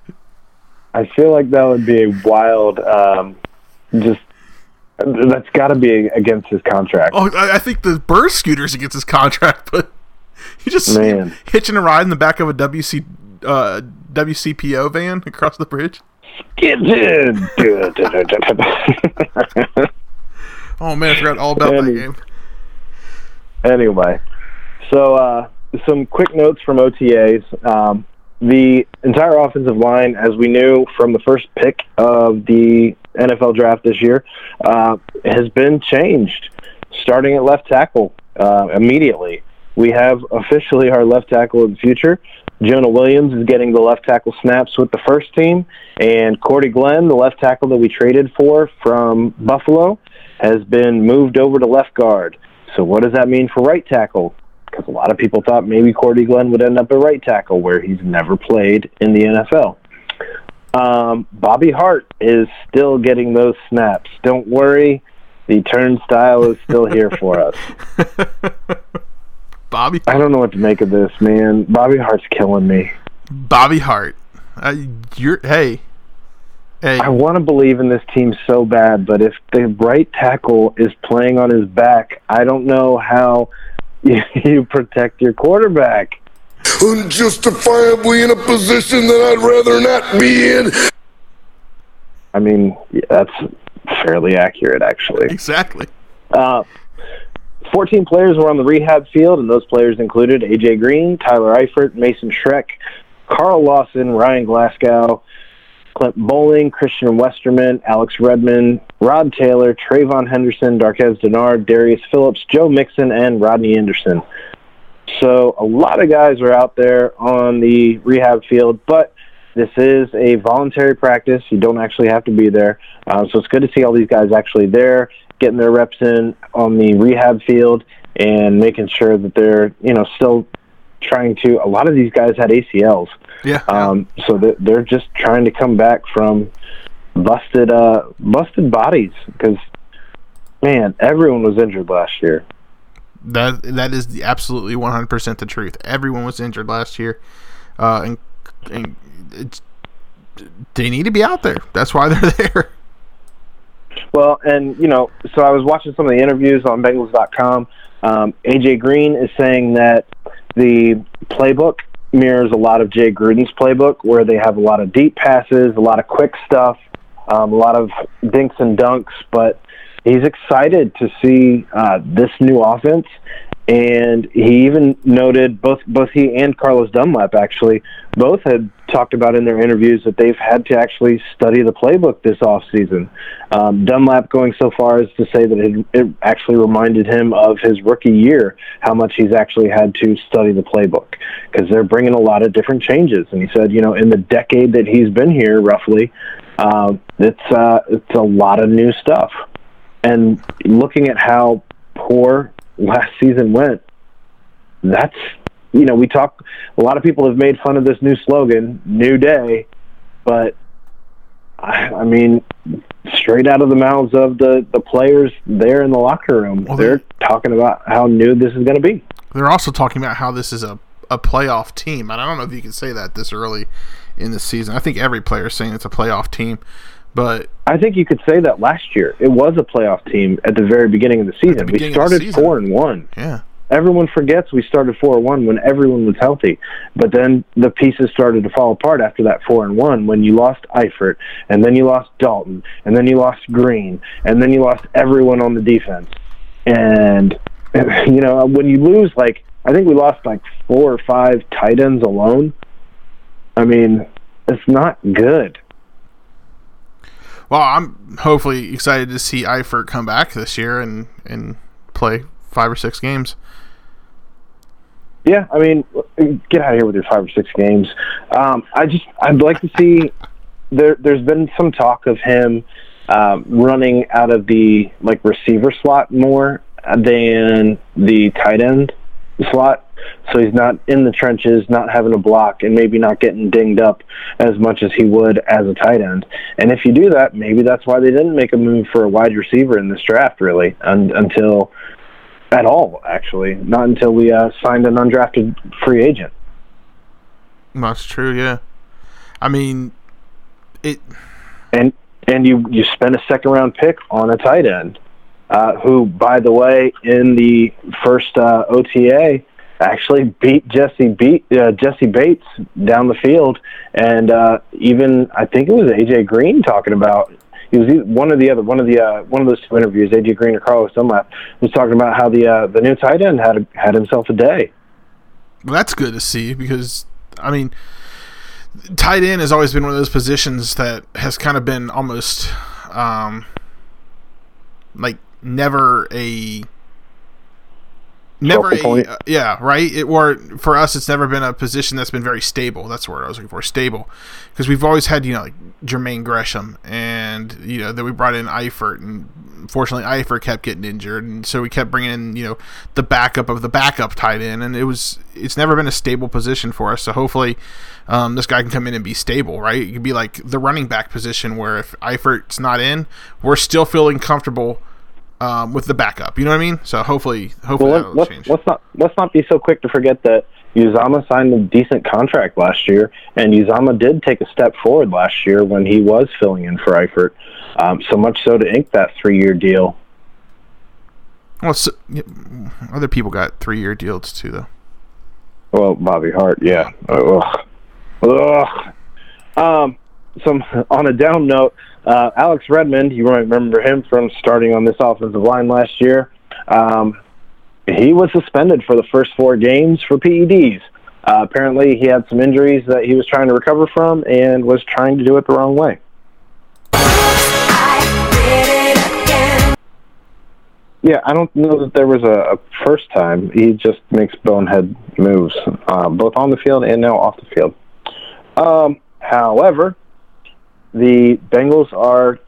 I feel like that would be a wild. Um, just that's got to be against his contract. Oh, I, I think the Bird scooter's against his contract, but he just Man. hitching a ride in the back of a WC uh, WCPO van across the bridge. Skitching. Oh man, I forgot all about that game. anyway, so uh, some quick notes from OTAs. Um, the entire offensive line, as we knew from the first pick of the NFL draft this year, uh, has been changed. Starting at left tackle uh, immediately, we have officially our left tackle of the future. Jonah Williams is getting the left tackle snaps with the first team, and Cordy Glenn, the left tackle that we traded for from Buffalo, has been moved over to left guard. So what does that mean for right tackle? Because a lot of people thought maybe Cordy Glenn would end up at right tackle, where he's never played in the NFL. Um, Bobby Hart is still getting those snaps. Don't worry, the turnstile is still here for us. Bobby I don't know what to make of this, man. Bobby Hart's killing me. Bobby Hart. Uh, you're hey, hey. I want to believe in this team so bad, but if the right tackle is playing on his back, I don't know how you, you protect your quarterback. unjustifiably in a position that I'd rather not be in. I mean, that's fairly accurate, actually. exactly. Uh, 14 players were on the rehab field, and those players included A.J. Green, Tyler Eifert, Mason Schreck, Carl Lawson, Ryan Glasgow, Clint Boling, Christian Westerman, Alex Redmond, Rod Taylor, Trayvon Henderson, Darqueze Dennard, Darius Phillips, Joe Mixon, and Rodney Anderson. So a lot of guys are out there on the rehab field, but this is a voluntary practice. You don't actually have to be there. Uh, so it's good to see all these guys actually there, getting their reps in on the rehab field and making sure that they're, you know, still trying to. A lot of these guys had ACLs. Yeah. Um, so that they're just trying to come back from busted, uh, busted bodies because, man, everyone was injured last year. That that is the absolutely one hundred percent the truth. Everyone was injured last year, uh, and, and it's, they need to be out there. That's why they're there. Well, and you know, so I was watching some of the interviews on Bengals.com. Um, AJ Green is saying that the playbook mirrors a lot of Jay Gruden's playbook, where they have a lot of deep passes, a lot of quick stuff, um, a lot of dinks and dunks. But he's excited to see uh, this new offense, and he even noted both both he and Carlos Dunlap actually both had talked about in their interviews that they've had to actually study the playbook this offseason. Um, Dunlap going so far as to say that it, it actually reminded him of his rookie year, how much he's actually had to study the playbook because they're bringing a lot of different changes. And he said, you know, in the decade that he's been here, roughly, um, it's uh, it's a lot of new stuff. And looking at how poor last season went, that's you know we talk. A lot of people have made fun of this new slogan, "New Day," but I, I mean, straight out of the mouths of the the players there in the locker room, Well, they're talking about how new this is going to be. They're also talking about how this is a, a playoff team, and I don't know if you can say that this early in the season. I think every player is saying it's a playoff team, but I think you could say that last year it was a playoff team at the very beginning of the season. we beginning of the started season. four and one. yeah, Everyone forgets we started four and one when everyone was healthy, but then the pieces started to fall apart after that four and one when you lost Eifert, and then you lost Dalton, and then you lost Green, and then you lost everyone on the defense. And you know when you lose, like I think we lost like four or five tight ends alone. I mean, it's not good. Well, I'm hopefully excited to see Eifert come back this year and and play five or six games. Yeah, I mean, get out of here with your five or six games. Um, I just, I'd like to see. There, there's been some talk of him uh, running out of the like receiver slot more than the tight end slot. So he's not in the trenches, not having to block, and maybe not getting dinged up as much as he would as a tight end. And if you do that, maybe that's why they didn't make a move for a wide receiver in this draft, really, un- until at all, actually, not until we uh, signed an undrafted free agent. That's true. Yeah. I mean, it. and and you you spend a second round pick on a tight end, uh, who, by the way, in the first uh, OTA, actually beat Jessie beat uh, Jessie Bates down the field, and uh, even I think it was AJ Green talking about. He was one of the other one of the uh, one of those two interviews. AJ Green or Carlos Dunlap was talking about how the uh, the new tight end had had himself a day. Well, that's good to see because I mean, tight end has always been one of those positions that has kind of been almost um, like never a never a uh, yeah right? It, or for us it's never been a position that's been very stable. That's word i was looking for stable. Because we've always had you know like jermaine gresham and you know that we brought in eifert and fortunately eifert kept getting injured. And so we kept bringing in you know the backup of the backup tight end. And it was it's never been a stable position for us. So hopefully um, this guy can come in and be stable right? It could be like the running back position where if eifert's not in we're still feeling comfortable um, with the backup you know what i mean so hopefully hopefully Well, let's, change let's not let's not be so quick to forget that Uzomah signed a decent contract last year, and Uzomah did take a step forward last year when he was filling in for Eifert. Um, so much so to ink that three-year deal. Well, so, other people got three year deals too, though. Well, Bobby Hart, yeah. Ugh. Ugh. Um, some on a down note, uh, Alex Redmond, you might remember him from starting on this offensive line last year. Um, he was suspended for the first four games for PEDs. Uh, apparently, he had some injuries that he was trying to recover from and was trying to do it the wrong way. Yeah, I don't know that there was a, a first time. He just makes bonehead moves, uh, both on the field and now off the field. Um, however, the Bengals are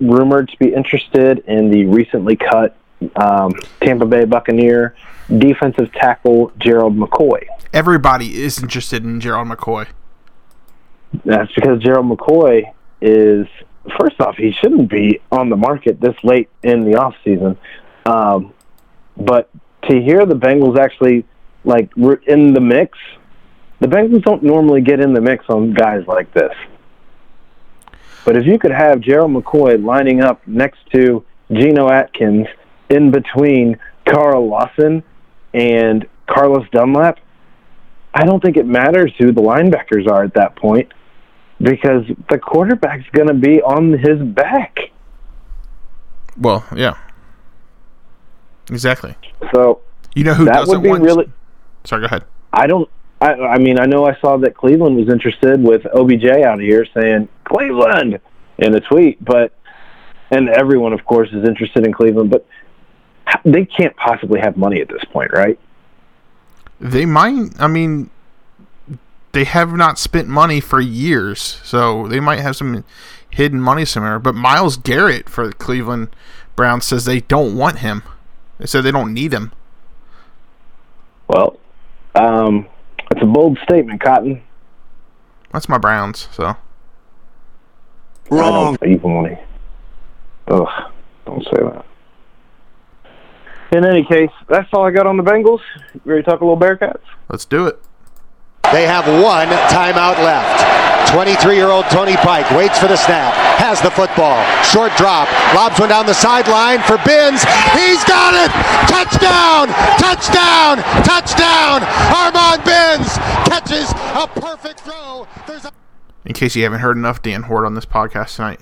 rumored to be interested in the recently cut um, Tampa Bay Buccaneer defensive tackle Gerald McCoy. Everybody is interested in Gerald McCoy. That's because Gerald McCoy is first off he shouldn't be on the market this late in the off season. Um, but to hear the Bengals actually like we're in the mix, the Bengals don't normally get in the mix on guys like this. But if you could have Gerald McCoy lining up next to Geno Atkins in between Carl Lawson and Carlos Dunlap, I don't think it matters who the linebackers are at that point because the quarterback's going to be on his back. Well, yeah, exactly. So You know who that doesn't would be want? really. Sorry, go ahead. I don't. I, I mean, I know I saw that Cleveland was interested with OBJ out of here saying Cleveland in a tweet, but and everyone, of course, is interested in Cleveland, but they can't possibly have money at this point, right? They might. I mean, they have not spent money for years, so they might have some hidden money somewhere. But Myles Garrett for the Cleveland Browns says they don't want him. They said they don't need him. Well, um, it's a bold statement, Cotton. That's my Browns. So Wrong. Even money. Ugh, don't say that. In any case, that's all I got on the Bengals. You ready to talk a little Bearcats? let's do it. They have one timeout left. 23 year old Tony Pike waits for the snap, has the football, short drop, lobs one down the sideline for Binns. He's got it! Touchdown! Touchdown! Touchdown! Armon Binns catches a perfect throw. There's a In case you haven't heard enough Dan Hoard on this podcast tonight.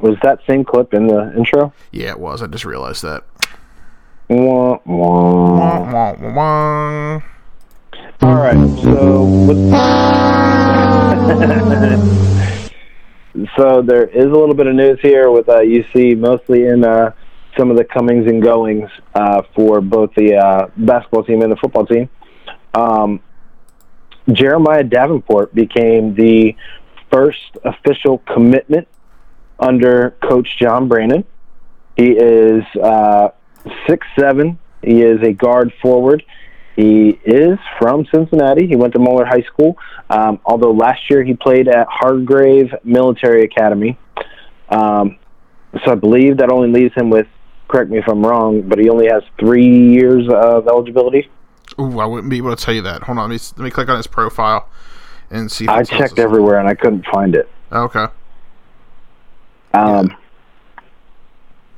Was that same clip in the intro? Yeah, it was. I just realized that. Wah, wah. Wah, wah, wah. All right, so so there is a little bit of news here with uh, UC, mostly in uh, some of the comings and goings uh, for both the uh, basketball team and the football team. Um, Jeremiah Davenport became the first official commitment under Coach John Brannen. He is uh, six seven. He is a guard forward. He is from Cincinnati. He went to Moeller High School. Um, although last year he played at Hargrave Military Academy. Um, so I believe that only leaves him with. Correct me if I'm wrong, but he only has three years of eligibility. Ooh, I wouldn't be able to tell you that. Hold on, let me let me click on his profile and see. If I checked everywhere and I couldn't find it. Okay. Um,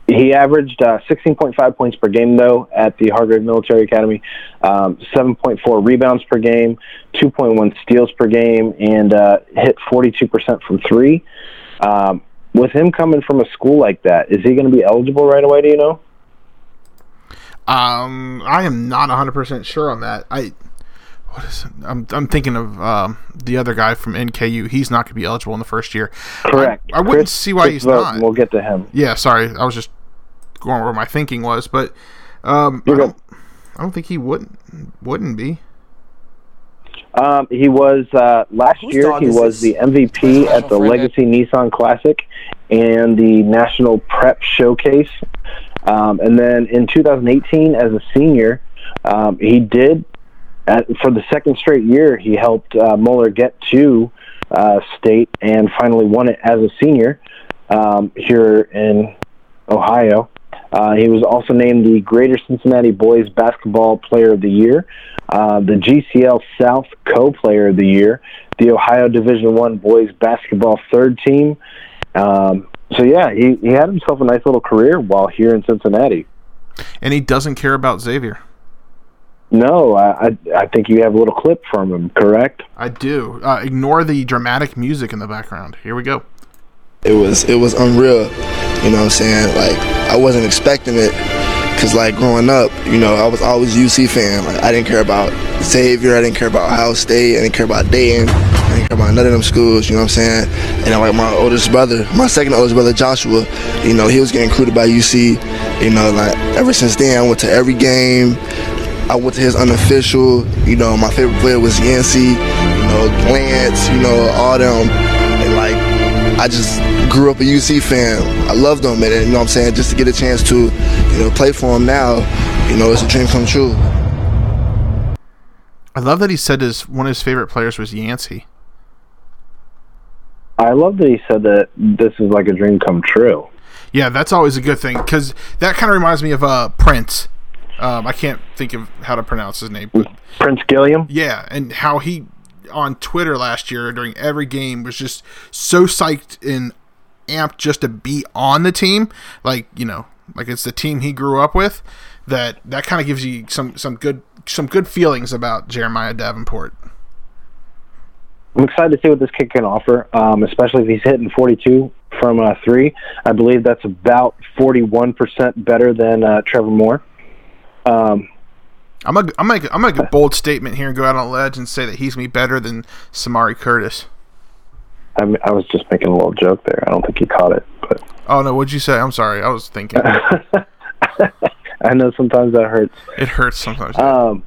He averaged uh, 16.5 points per game, though, at the Hargrave Military Academy, um, 7.4 rebounds per game, 2.1 steals per game, and uh, hit 42% from three. Um, with him coming from a school like that, is he going to be eligible right away? Do you know? Um, I am not 100% sure on that. I what is it? I'm I'm thinking of um, the other guy from NKU. He's not going to be eligible in the first year. Correct. I, I wouldn't Chris- see why Chris he's Vogt, not. We'll get to him. Yeah, sorry. I was just going where my thinking was, but um, I don't, I don't think he wouldn't wouldn't be. Um, he was uh, last Whose year. He was this? the MVP Special at the friend Legacy Nissan Classic and the National Prep Showcase. Um, and then in 2018, as a senior, um, he did at, for the second straight year. He helped uh, Moeller get to uh, state and finally won it as a senior um, here in Ohio. Uh, he was also named the Greater Cincinnati Boys Basketball Player of the Year, uh, the GCL South Co-Player of the Year, the Ohio Division One Boys Basketball Third Team. Um, so yeah, he, he had himself a nice little career while here in Cincinnati. And he doesn't care about Xavier. No, I I, I think you have a little clip from him, correct? I do. Uh, ignore the dramatic music in the background. Here we go. it was it was unreal. You know what I'm saying? Like I wasn't expecting it because like growing up, you know, I was always UC fan. Like I didn't care about Xavier, I didn't care about Ohio State, I didn't care about Dayton, I didn't care about none of them schools. You know what I'm saying? And then, like my oldest brother, my second oldest brother Joshua, you know, he was getting recruited by UC. You know, like ever since then, I went to every game. I went to his unofficial. You know, my favorite player was Yancy. You know, Lance. You know, all them. And like, I just grew up a UC fan. I loved them, and you know what I'm saying. Just to get a chance to, you know, play for him now, you know, it's a dream come true. I love that he said his one of his favorite players was Yancy. I love that he said that this is like a dream come true. Yeah, that's always a good thing because that kind of reminds me of uh, Prince. Um, I can't think of how to pronounce his name. But Prince Gillam. yeah, and how he on Twitter last year during every game was just so psyched and amped just to be on the team, like you know, like it's the team he grew up with. That that kind of gives you some some good some good feelings about Jeremiah Davenport. I'm excited to see what this kid can offer, um, especially if he's hitting 42 from uh, three. I believe that's about 41% better than uh, Trevor Moore. Um, I'm gonna I'm gonna I'm gonna make a bold statement here and go out on a ledge and say that he's gonna be better than Samari Curtis. I, mean, I was just making a little joke there. I don't think he caught it, but Oh no, what'd you say? I'm sorry, I was thinking. I know sometimes that hurts. It hurts sometimes. Um,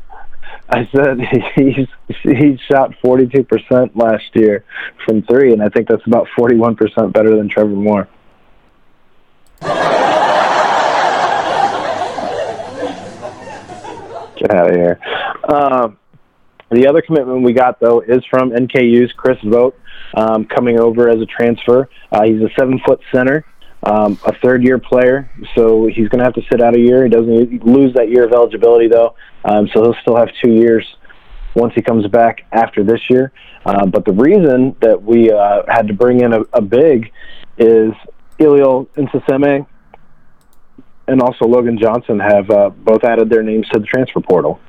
I said he's he shot 42% last year from three, and I think that's about 41% better than Trevor Moore. Get out of here. Um, the other commitment we got, though, is from NKU's Chris Vogt, um, coming over as a transfer. Uh, he's a seven foot center, um, a third year player, so he's going to have to sit out a year. He doesn't lose that year of eligibility, though, um, so he'll still have two years once he comes back after this year. Uh, but the reason that we uh, had to bring in a, a big is Eliel Nsoseme and also Logan Johnson have uh, both added their names to the transfer portal.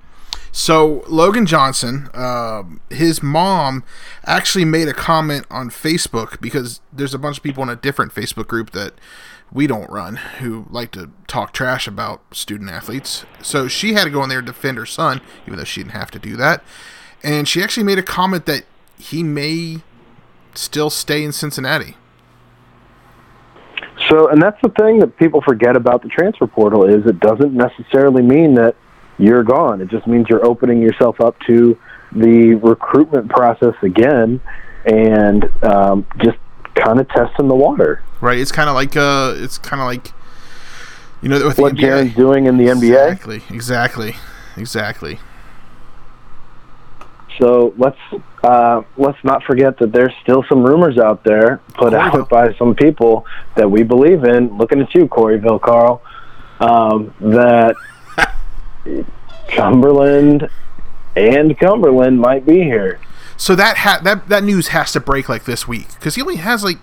So Logan Johnson, um, his mom actually made a comment on Facebook because there's a bunch of people in a different Facebook group that we don't run who like to talk trash about student athletes. So she had to go in there and defend her son, even though she didn't have to do that. And she actually made a comment that he may still stay in Cincinnati. So, and that's the thing that people forget about the transfer portal is it doesn't necessarily mean that you're gone. It just means you're opening yourself up to the recruitment process again, and um, just kind of testing the water. Right. It's kind of like uh, it's kind of like you know with What NBA. Doing in the NBA. Exactly. Exactly. Exactly. So let's uh, let's not forget that there's still some rumors out there put out by some people that we believe in. Looking at you, Corryville Carl, um, that Cumberland and Cumberland might be here. So that ha- that that news has to break like this week because he only has like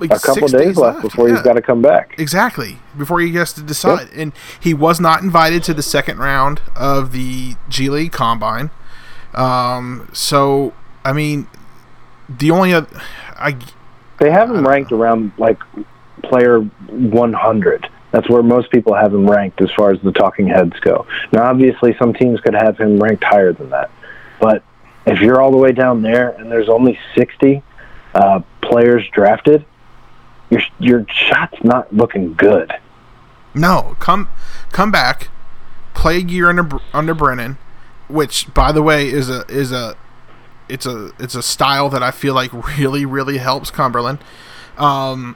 like A couple six days, left before Yeah. he's got to come back. Exactly. Before he has to decide. And he was not invited to the second round of the G League Combine. Um, so, I mean, the only other. I, They have him ranked around like player 100. That's where most people have him ranked as far as the talking heads go. Now, obviously, some teams could have him ranked higher than that. But if you're all the way down there and there's only 60 uh, players drafted, your your shot's not looking good. no, come come back, play a year under under Brannen, which, by the way, is a is a it's a it's a style that I feel like really really helps Cumberland. Um,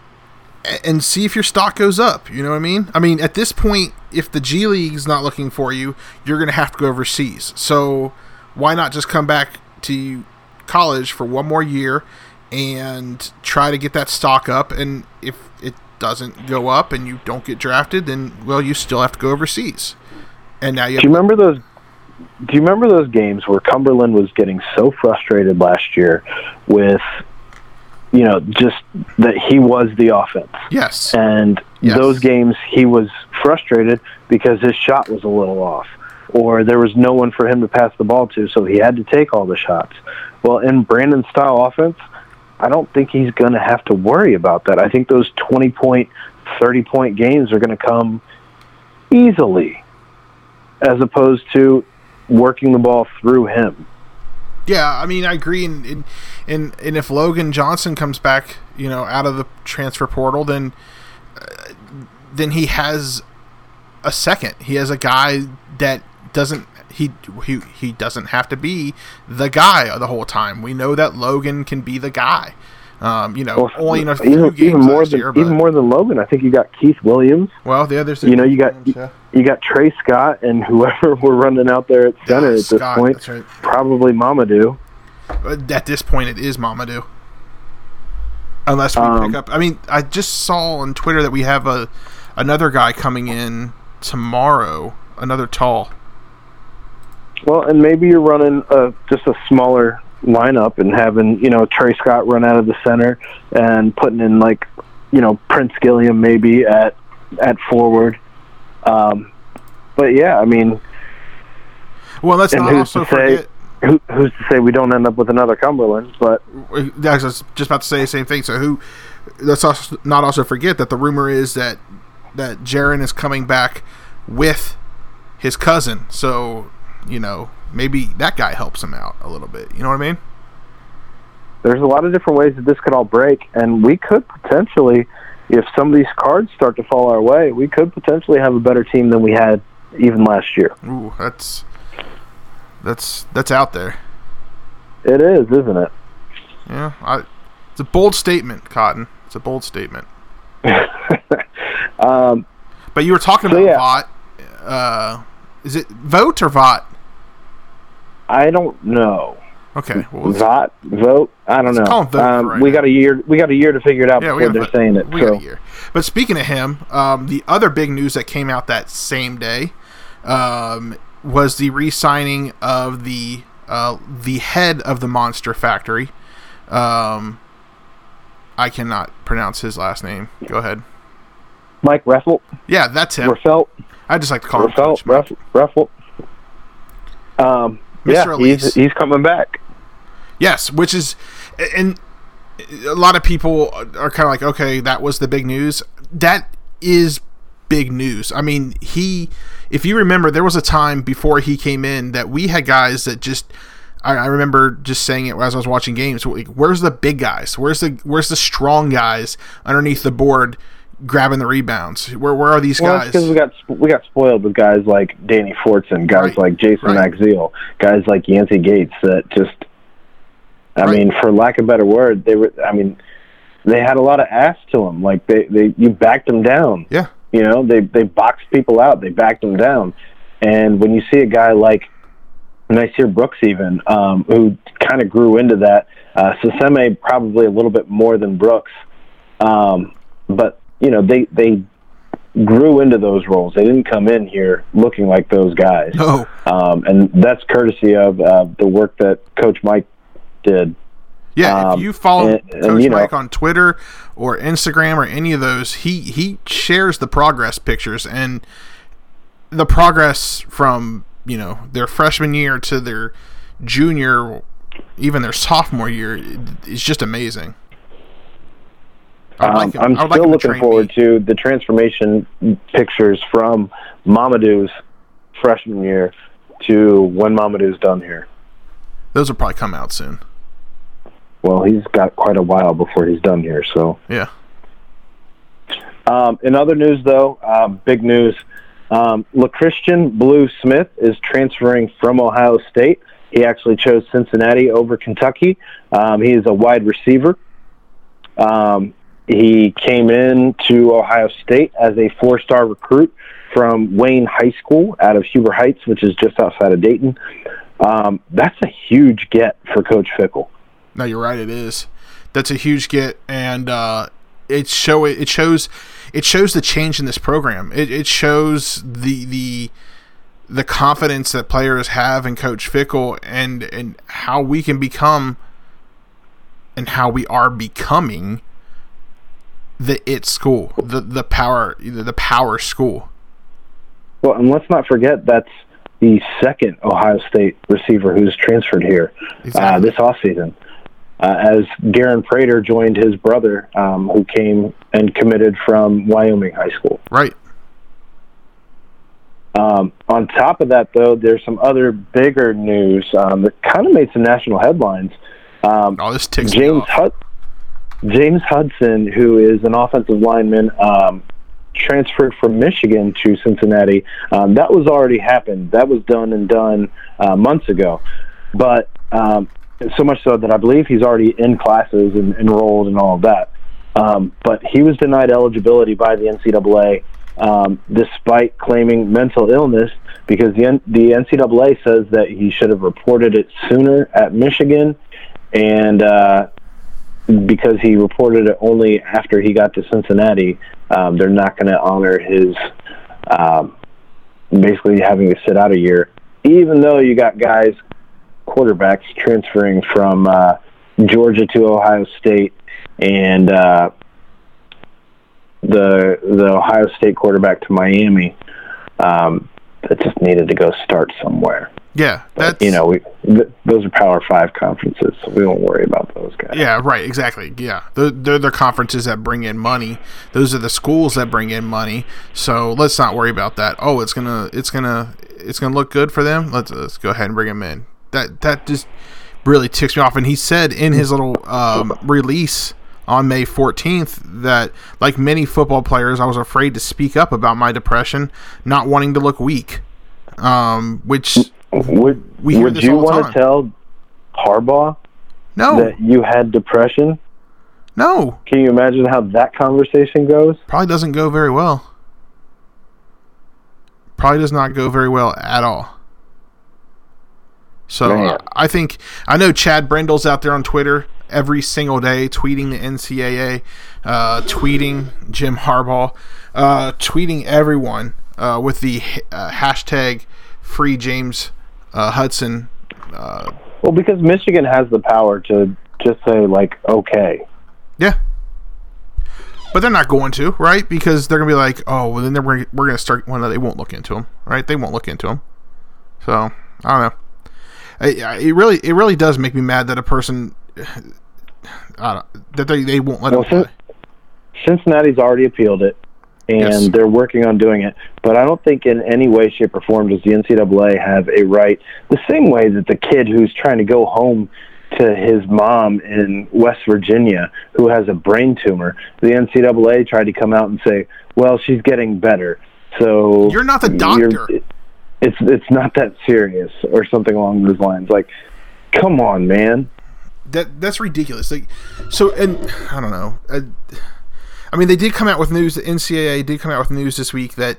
and see if your stock goes up. You know what I mean? I mean, at this point, if the G League's not looking for you, you're going to have to go overseas. So why not just come back to college for one more year and try to get that stock up? And if it doesn't go up and you don't get drafted, then well, you still have to go overseas. And now you Do you remember those? Do you remember those games where Cumberland was getting so frustrated last year with, you know, just that he was the offense? Yes. And those games he was frustrated because his shot was a little off, or there was no one for him to pass the ball to, so he had to take all the shots. Well, in Brannen's style offense, I don't think he's going to have to worry about that. I think those 20 point, 30 point games are going to come easily as opposed to working the ball through him. Yeah, I mean, I agree. And, and and if Logan Johnson comes back, you know, out of the transfer portal, then uh, then he has a second. He has a guy that doesn't he he he doesn't have to be the guy the whole time. We know that Logan can be the guy. Um, you know, Well, only in a few even, games even more than year, even more than Logan. I think you got Keith Williams. well, the others. you know, you got you got Trey Scott and whoever we're running out there at center at this point. right. Probably Mamadou. at this point, it is Mamadou. Unless we Um, pick up, I mean, I just saw on Twitter that we have a another guy coming in tomorrow, another tall. Well, and maybe you're running a, just a smaller lineup and having you know Trey Scott run out of the center and putting in like you know Prince Gillam maybe at at forward. Um, but yeah, I mean, Well, let's not also say forget. who, who's to say we don't end up with another Cumberland? But I was just about to say the same thing. So who? Let's also not also forget that the rumor is that that Jarron is coming back with his cousin. So you know maybe that guy helps him out a little bit. You know what I mean? there's a lot of different ways that this could all break, and we could potentially, if some of these cards start to fall our way, we could potentially have a better team than we had even last year. Ooh, that's that's that's out there. It is, isn't it? Yeah, I, it's a bold statement, Cotton. It's a bold statement. Um, but you were talking so about yeah. Vought. Uh, is it vote or Vought? I don't know. Okay, well, let's- Vote, vote. I don't know. Um, right we got a year. We got a year to figure it out Yeah, before they're vote. saying it. we so got a year. But speaking of him, um, the other big news that came out that same day um, was the re-signing of the uh, the head of the Monster Factory. Um, I cannot pronounce his last name. Go ahead. Mike Reffel, Yeah, that's him. Raffelt, I just like to call him Raffelt, Coach Mike. Yeah, he's he's coming back. Yes, which is, and a lot of people are kind of like, okay, that was the big news. That is big news. I mean, he, if you remember, there was a time before he came in that we had guys that just. I, I remember just saying it as I was watching games. Like, where's the big guys? Where's the where's the strong guys underneath the board grabbing the rebounds? Where where are these Well, guys? because we got we got spoiled with guys like Danny Fortson, guys Right, like Jason right. Maxiel, guys like Yancy Gates that just I Right. mean, for lack of a better word, they were. I mean, they had a lot of ass to them. Like they, they you backed them down. Yeah. You know, they they boxed people out. They backed them down. And when you see a guy like Nysier Brooks, even um, who kind of grew into that, uh, Saseme probably a little bit more than Brooks, um, but you know they they grew into those roles. They didn't come in here looking like those guys. No. Um, and that's courtesy of uh, the work that Coach Mike did. Yeah, Um, if you follow and- and, Coach you know- Mike on Twitter or Instagram or any of those, he he shares the progress pictures and the progress from you know their freshman year to their junior, even their sophomore year is just amazing. I'd Um, like him- I'm I would like still looking forward me. to the transformation pictures from Mamadou's freshman year to when Mamadou's done here. Those will probably come out soon. Well, he's got quite a while before he's done here, so. Yeah. Um, in other news, though, um, big news. Um, LaChristian Blue Smith is transferring from Ohio State. He actually chose Cincinnati over Kentucky. Um, he is a wide receiver. Um, he came in to Ohio State as a four-star recruit from Wayne High School out of Huber Heights, which is just outside of Dayton. Um, that's a huge get for Coach Fickell. No, you're right. It is. That's a huge get, and uh, it show it shows it shows the change in this program. It, it shows the the the confidence that players have in Coach Fickell, and and how we can become, and how we are becoming the it school, the the power the power school. Well, and let's not forget that's the second Ohio State receiver who's transferred here uh, this offseason. Uh, as Garen Prater joined his brother, um, who came and committed from Wyoming High School. Right. Um, on top of that, though, there's some other bigger news um, that kind of made some national headlines. Um, oh, this ticks me James off. James Hudson, who is an offensive lineman, um, transferred from Michigan to Cincinnati. Um, that was already happened. That was done and done uh, months ago. But um, so much so that I believe he's already in classes and enrolled and all of that. Um, but he was denied eligibility by the NCAA um, despite claiming mental illness because the, the NCAA says that he should have reported it sooner at Michigan and uh, because he reported it only after he got to Cincinnati, um, they're not going to honor his um, basically having to sit out a year, even though you got guys, quarterbacks transferring from uh, Georgia to Ohio State, and uh, the the Ohio State quarterback to Miami. Um, that just needed to go start somewhere. Yeah, But, you know, we th- those are Power Five conferences, so we don't worry about those guys. Yeah, right, exactly. Yeah. They're, they're the conferences that bring in money. Those are the schools that bring in money. So let's not worry about that. Oh, it's gonna it's gonna it's gonna look good for them. Let's let's go ahead and bring them in. That that just really ticks me off. And he said in his little um, release on May 14th that, like many football players, I was afraid to speak up about my depression, not wanting to look weak. Um, which Would we Would you want time. to tell Harbaugh No. that you had depression? No. Can you imagine how that conversation goes? probably doesn't go very well. Probably does not go very well at all. So. I think I know Chad Brindle's out there on Twitter every single day tweeting the NCAA, uh, tweeting Jim Harbaugh, uh, tweeting everyone uh, with the uh, hashtag Free James uh, Hudson. Uh, Well, because Michigan has the power to just say like, okay, Yeah. But they're not going to, right? Because they're going to be like, oh, well, then they're, we're going to start. Well, no, they won't look into them, right? They won't look into them. So I don't know. It really, it really does make me mad that a person, I don't, that they, they won't let Well. Cincinnati's already appealed it, and Yes. they're working on doing it. But I don't think in any way, shape, or form does the NCAA have a right, the same way that the kid who's trying to go home to his mom in West Virginia who has a brain tumor, the NCAA tried to come out and say, well, she's getting better. So You're not the doctor. It's it's not that serious, or something along those lines. Like, come on, man. that that's ridiculous. Like, so and I don't know. I, I mean, they did come out with news. The NCAA did come out with news this week that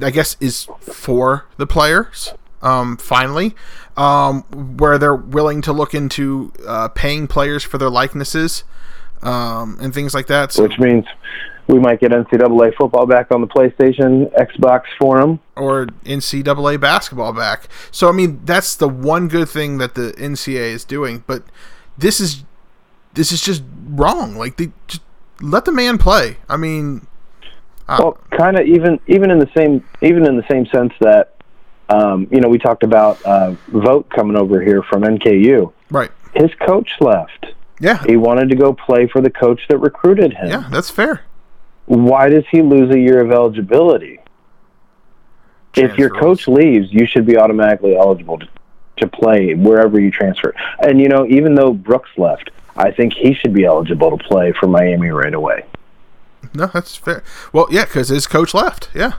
I guess is for the players. Um, finally, um, where they're willing to look into uh, paying players for their likenesses um, and things like that. So, which means we might get NCAA football back on the PlayStation, Xbox forum. or NCAA basketball back. So I mean, that's the one good thing that the NCAA is doing. But this is this is just wrong. Like they just let the man play. I mean, uh, Well, kind of even even in the same even in the same sense that um, you know we talked about uh, vote coming over here from NKU. right? His coach left. Yeah, He wanted to go play for the coach that recruited him. yeah, that's fair. Why does he lose a year of eligibility? If your coach leaves, you should be automatically eligible to, to play wherever you transfer. And you know, even though Brooks left, I think he should be eligible to play for Miami right away. No, that's fair. Well, yeah, because his coach left. Yeah.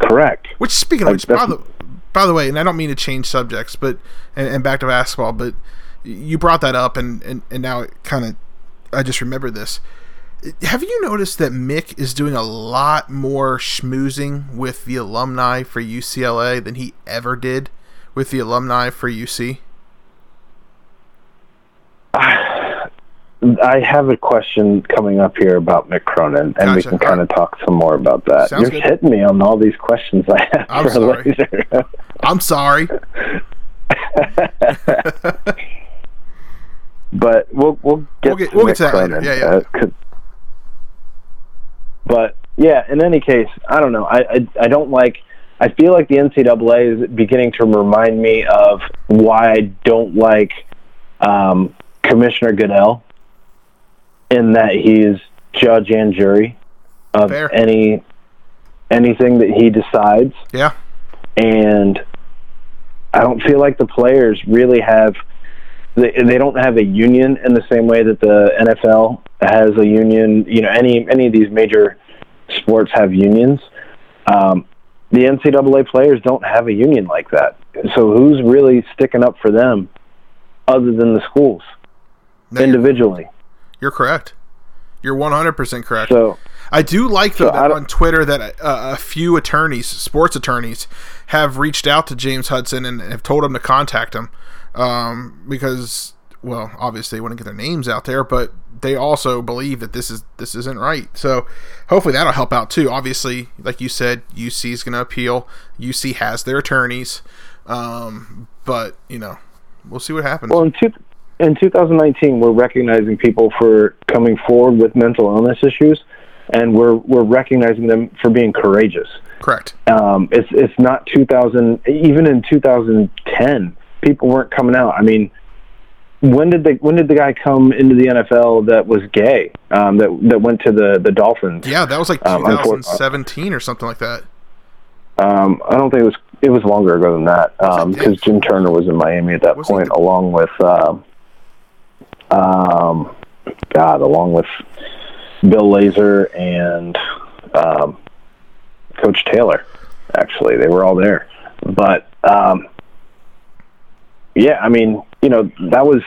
Correct. Which speaking oh, of which, by the by the way, and I don't mean to change subjects, but and, and back to basketball, but you brought that up, and and, and now it kind of I just remember this. Have you noticed that Mick is doing a lot more schmoozing with the alumni for UCLA than he ever did with the alumni for UC? I have a question coming up here about Mick Cronin, and we can kind of talk some more about that. Sounds You're good. hitting me on all these questions I have I'm for sorry. later. I'm sorry. but we'll we'll get We'll get- to we'll get to that later. Yeah, yeah. Uh, but yeah, in any case, I don't know. I, I I don't like. I feel like the NCAA is beginning to remind me of why I don't like um, Commissioner Goodell, in that he's judge and jury of Fair. any anything that he decides Yeah. and I don't feel like the players really have they, they don't have a union in the same way that the NFL has a union. You know, any any of these major sports have unions. Um, the NCAA players don't have a union like that. So who's really sticking up for them other than the schools No, individually? You're correct. You're 100% correct. So I do like though So that on Twitter that uh, a few attorneys, sports attorneys, have reached out to James Hudson and have told him to contact him um, because, well, obviously they want to get their names out there, but they also believe that this is this isn't right. So hopefully that'll help out too. Obviously, like you said, UC is going to appeal. UC has their attorneys, um, but you know, we'll see what happens. Well, in, two, in 2019, we're recognizing people for coming forward with mental illness issues, and we're we're recognizing them for being courageous. Correct. Um, it's it's not 2000. Even in 2010, people weren't coming out. I mean, when did the when did the guy come into the NFL that was gay? Um, that that went to the the Dolphins. Yeah, that was like Um, 2017 or something like that. Um, I don't think it was it was longer ago than that it? because Jim Turner was in Miami at that Was point, the- along with um, um, God, along with Bill Lazor and um, Coach Taylor. Actually, they were all there, but um, yeah, I mean, you know, that was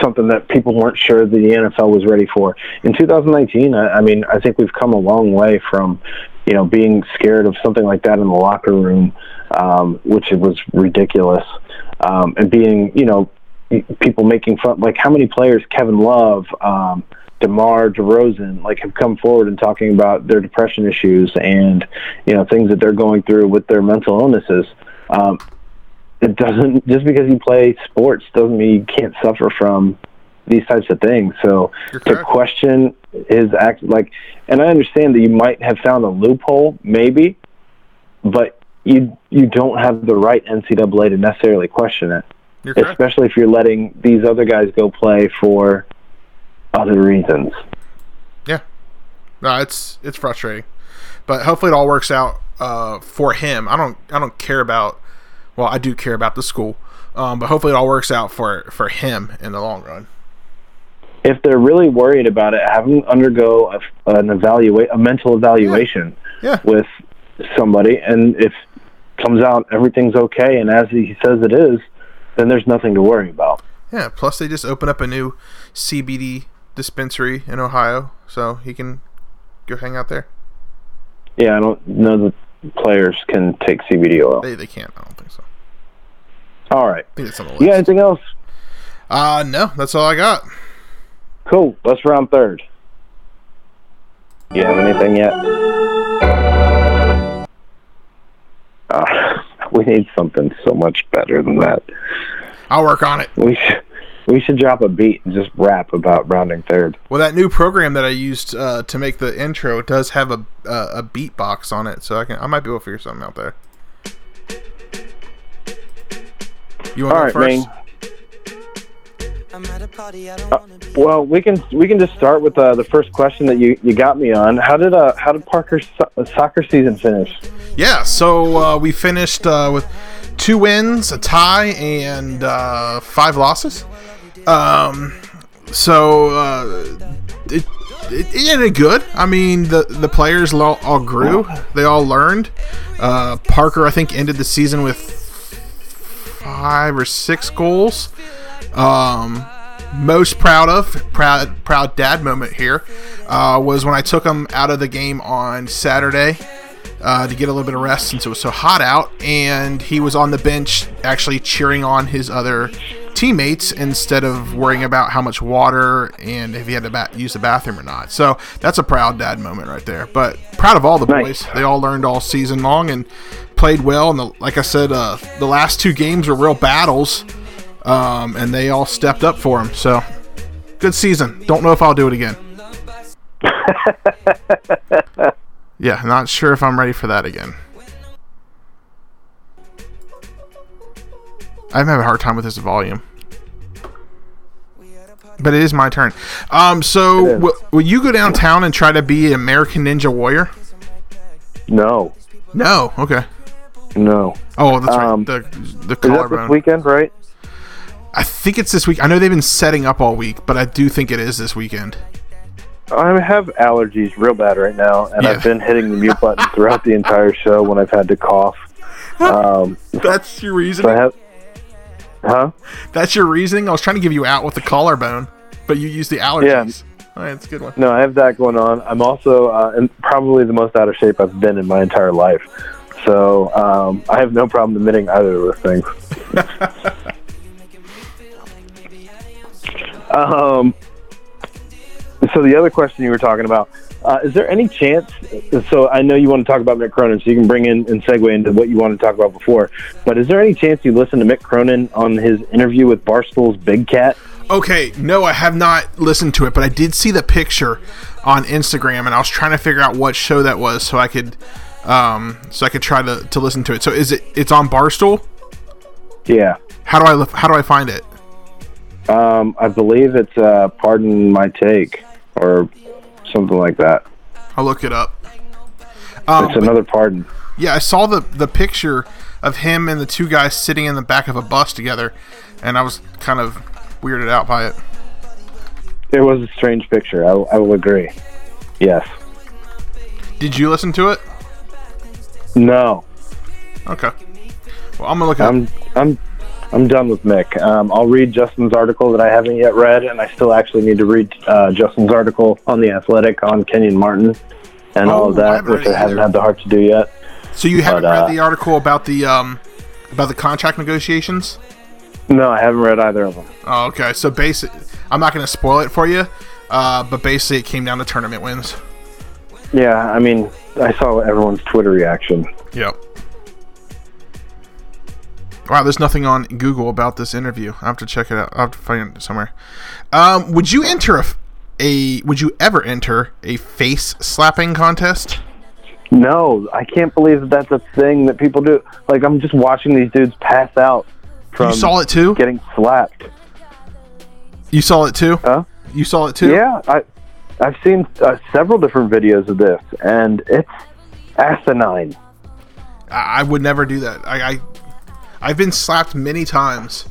something that people weren't sure the NFL was ready for. In 2019, I, I mean, I think we've come a long way from, you know, being scared of something like that in the locker room, um, which it was ridiculous, um, and being, you know, people making fun. Like how many players, Kevin Love, um, DeMar DeRozan, like have come forward and talking about their depression issues and, you know, things that they're going through with their mental illnesses. Um, it doesn't just because you play sports doesn't mean you can't suffer from these types of things. So to question his act like, and I understand that you might have found a loophole, maybe, but you you don't have the right NCAA to necessarily question it. Especially if you're letting these other guys go play for other reasons. Yeah. No, it's it's frustrating, but hopefully it all works out uh, for him. I don't I don't care about. Well, I do care about the school, um, but hopefully it all works out for for him in the long run. If they're really worried about it, have them undergo a, an evaluate a mental evaluation. Yeah. with somebody, and if comes out everything's okay, and as he says it is, then there's nothing to worry about. Yeah. Plus, they just opened up a new CBD dispensary in Ohio, so he can go hang out there. Yeah, I don't know that players can take CBD oil. They they can't. I don't think so. All right. I think it's on the You got anything else? Uh no, that's all I got. Cool. Let's round third. You have anything yet? Uh, we need something so much better than that. I'll work on it. We should we should drop a beat and just rap about rounding third. Well, that new program that I used uh, to make the intro does have a uh, a beatbox on it, so I can I might be able to figure something out there. You want All to right, go first? Ming. Uh, well, we can we can just start with uh, the first question that you, you got me on. How did uh how did Parker's so- soccer season finish? Yeah, so uh, we finished uh, with two wins, a tie, and uh, five losses. Um, so uh, it, it, it ended good. I mean, the the players lo- all grew. They all learned. Uh, Parker, I think, ended the season with five or six goals. Um, most proud of proud proud dad moment here uh, was when I took him out of the game on Saturday uh, to get a little bit of rest since it was so hot out, and he was on the bench actually cheering on his other teammates instead of worrying about how much water and if he had to ba- use the bathroom or not. So that's a proud dad moment right there. But proud of all the boys. They all learned all season long and played well. And the, like I said, uh, the last two games were real battles, um, and they all stepped up for him. So good season. Don't know if I'll do it again. yeah, not sure if I'm ready for that again. I'm having a hard time with this volume. But it is my turn. Um, so is. will, you go downtown and try to be an American Ninja Warrior? No, No. Okay. no. Oh, that's Um, right. The the Is that this weekend, right? I think it's this week. I know they've been setting up all week, but I do think it is this weekend. I have allergies real bad right now, and Yeah. I've been hitting the mute button throughout the entire show when I've had to cough. Um, That's your so reasoning. I have, huh? That's your reasoning. I was trying to give you out with the collarbone, but you used the allergies. All right, that's a good one. No, I have that going on. I'm also uh, in probably the most out of shape I've been in my entire life. So um, I have no problem admitting either of those things. um, so the other question you were talking about, uh, is there any chance? So I know you want to talk about Mick Cronin, so you can bring in and segue into what you wanted to talk about before. But is there any chance you listen to Mick Cronin on his interview with Barstool's Big Cat? Okay, no, I have not listened to it, but I did see the picture on Instagram, and I was trying to figure out what show that was, so I could, um, so I could try to, to listen to it. So is it? It's on Barstool. Yeah. How do I how do I find it? Um, I believe it's uh, "Pardon My Take" or something like that. I'll look it up. Um, it's another pardon. Yeah, I saw the the picture of him and the two guys sitting in the back of a bus together, and I was kind of weirded out by it. It was a strange picture. I, I will agree. Yes. Did you listen to it? No. Okay. Well, I'm gonna look it up. I'm I'm done with Mick. Um, I'll read Justin's article that I haven't yet read, and I still actually need to read uh, Justin's article on the Athletic on Kenyon Martin and all of Oh, I that, which I haven't had the heart to do yet. So you haven't but, uh, read the article about the um about the contract negotiations? No, I haven't read either of them. Oh, okay. So basic. I'm not gonna spoil it for you, uh, but basically it came down to tournament wins. Yeah, I mean, I saw everyone's Twitter reaction. Yep. Wow, there's nothing on Google about this interview. I have to check it out. I have to find it somewhere. Um, would you enter a, a? Would you ever enter a face slapping contest? No, I can't believe that that's a thing that people do. Like, I'm just watching these dudes pass out from you saw it too. getting slapped. You saw it too. Huh? You saw it too. Yeah, I, I've seen uh, several different videos of this, and it's asinine. I, I would never do that. I, I I've been slapped many times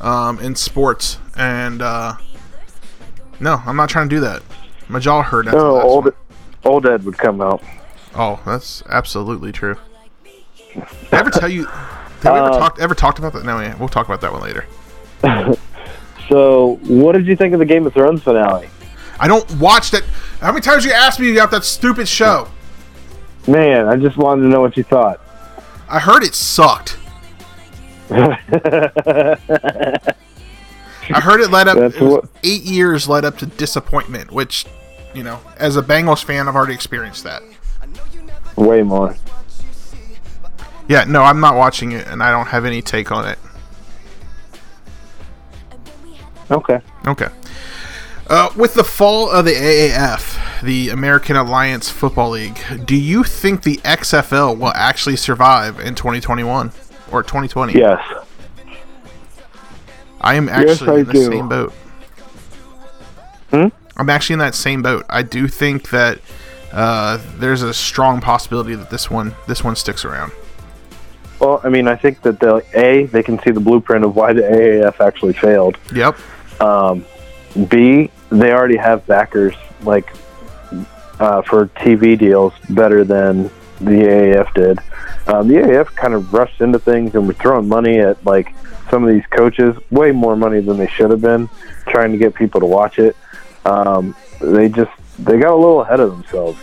um, in sports, and uh, no, I'm not trying to do that. My jaw hurt. After No, old one. old Ed would come out. Oh, that's absolutely true. Did I ever tell you? Did we ever Uh, talked ever talked about that? No, yeah, we'll talk about that one later. So, what did you think of the Game of Thrones finale? I don't watch that. How many times you asked me about that stupid show? Man, I just wanted to know what you thought. I heard it sucked. I heard it led up it what- eight years led up to disappointment, which you know, as a Bengals fan, I've already experienced that. Way more. Yeah, no, I'm not watching it, and I don't have any take on it. Okay. Okay. Uh, with the fall of the AAF, the American Alliance Football League, do you think the XFL will actually survive in 2021 or 2020? Yes. I am Yes, actually I in the do. same boat. Hmm? I'm actually in that same boat. I do think that uh, there's a strong possibility that this one this one sticks around. Well, I mean, I think that the A, they can see the blueprint of why the AAF actually failed. Yep. Um, B, they already have backers like uh, for TV deals better than the AAF did. Um, the AAF kind of rushed into things and were throwing money at like some of these coaches, way more money than they should have been, trying to get people to watch it. Um, they just they got a little ahead of themselves.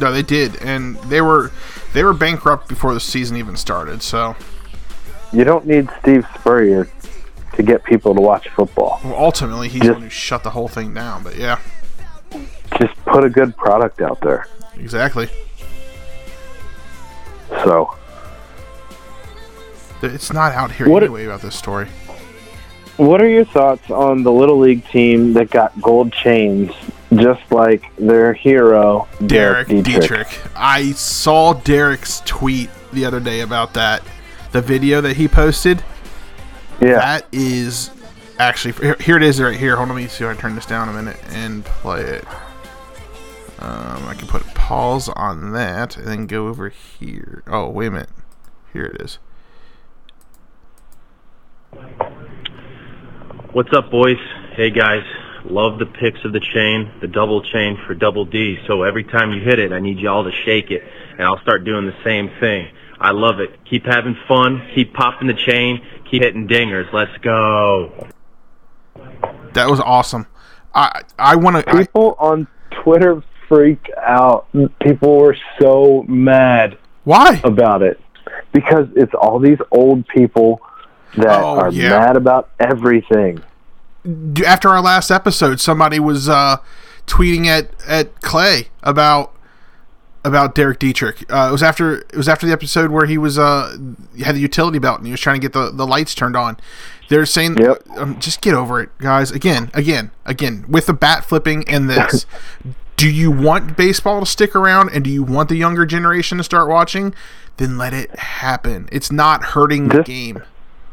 No, they did, and they were they were bankrupt before the season even started. So You don't need Steve Spurrier to get people to watch football. well, ultimately, he's the one who shut the whole thing down. But yeah, Just put a good product out there. exactly. So It's not out here What- anyway about this story. What are your thoughts on the little league team that got gold chains, just like their hero Derek Derek, Dietrich. Dietrich? I saw Derek's tweet the other day about that. The video that he posted. Yeah. That is actually here, it is right here. Hold on, let me see if I can turn this down a minute and play it. Um, I can put pause on that and then go over here. Oh, wait a minute. Here it is. What's up, boys? Hey, guys. Love the picks of the chain, the double chain for double D. So every time you hit it, I need y'all to shake it, and I'll start doing the same thing. I love it. Keep having fun. Keep popping the chain. Keep hitting dingers. Let's go. That was awesome. I I want to. People on Twitter freaked out. People were so mad. Why? About it. Because it's all these old people that Oh, are yeah. mad about everything. after our last episode, somebody was uh, tweeting at at Clay about about Derek Dietrich. Uh, it was after it was after the episode where he was uh he had the utility belt and he was trying to get the, the lights turned on. They're saying, um, just get over it, guys. Again, again, again, with the bat flipping and this. do you want baseball to stick around and do you want the younger generation to start watching? Then let it happen. It's not hurting the Just- game.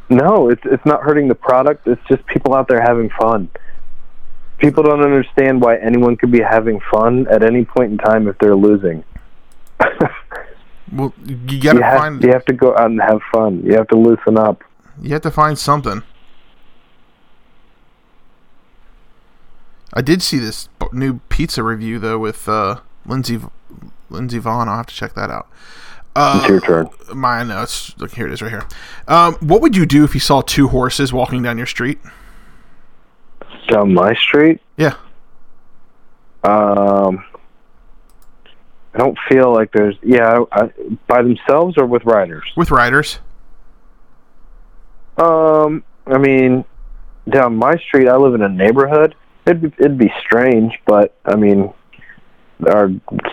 No, it's it's not hurting the product. It's just people out there having fun. People don't understand why anyone could be having fun at any point in time if they're losing. Well, you gotta you have, find you have to go out and have fun. You have to loosen up. You have to find something. I did see this new pizza review though with uh, Lindsay Lindsey Vonn. I'll have to check that out. Uh, It's your turn. My no, it's look here it is right here. Um, what would you do if you saw two horses walking down your street? Down my street? Yeah. Um, I don't feel like there's yeah I, by themselves or with riders. With riders. Um, I mean, down my street, I live in a neighborhood. It'd be, it'd be strange, but I mean, our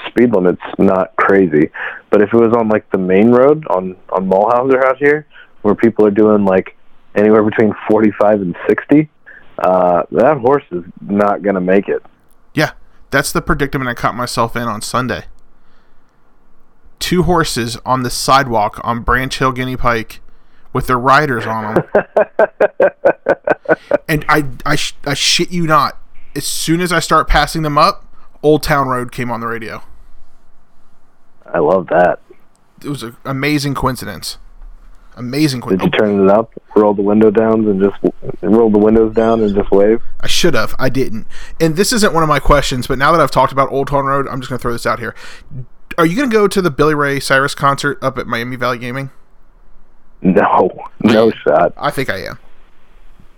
speed limit's not crazy. But if it was on like the main road on on Mulhauser out here, where people are doing like anywhere between forty five and sixty, uh, that horse is not gonna make it. Yeah, that's the predicament I caught myself in on Sunday. Two horses on the sidewalk on Branch Hill Guinea Pike with their riders on them. and I, I, sh- I shit you not. As soon as I start passing them up, Old Town Road came on the radio. I love that. It was an amazing coincidence. Amazing coincidence. Did you oh. turn it up, roll the window down, and just roll the windows down and just wave? I should have. I didn't. And this isn't one of my questions, but now that I've talked about Old Town Road, I'm just going to throw this out here. Are you going to go to the Billy Ray Cyrus concert up at Miami Valley Gaming? No, no shot. I think I am.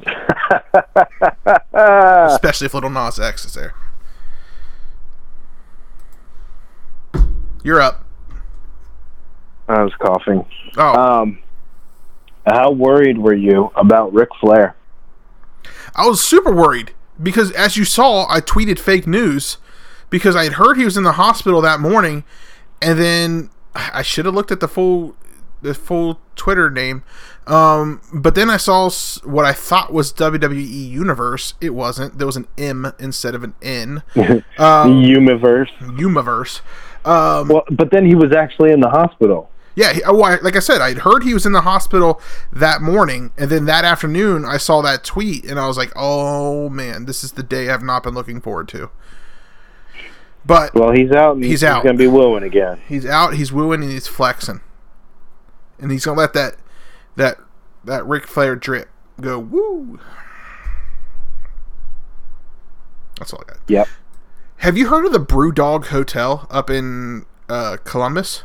Especially if Little Nas X is there. You're up. I was coughing. Oh. Um, how worried were you about Ric Flair? I was super worried because, as you saw, I tweeted fake news because I had heard he was in the hospital that morning, and then I should have looked at the full the full Twitter name. Um, but then I saw what I thought was WWE Universe. It wasn't. There was an M instead of an N. Um, Universe. Universe. Um, well, but then he was actually in the hospital. Yeah, he, oh, I, like I said, I'd heard he was in the hospital that morning, and then that afternoon I saw that tweet, and I was like, "Oh man, this is the day I've not been looking forward to." But Well, he's out. And He's he's out. going to be wooing again. he's out, he's wooing, and he's flexing, and he's gonna let that that that Ric Flair drip go woo. That's all I got. Yep. Have you heard of the BrewDog Hotel up in uh, Columbus?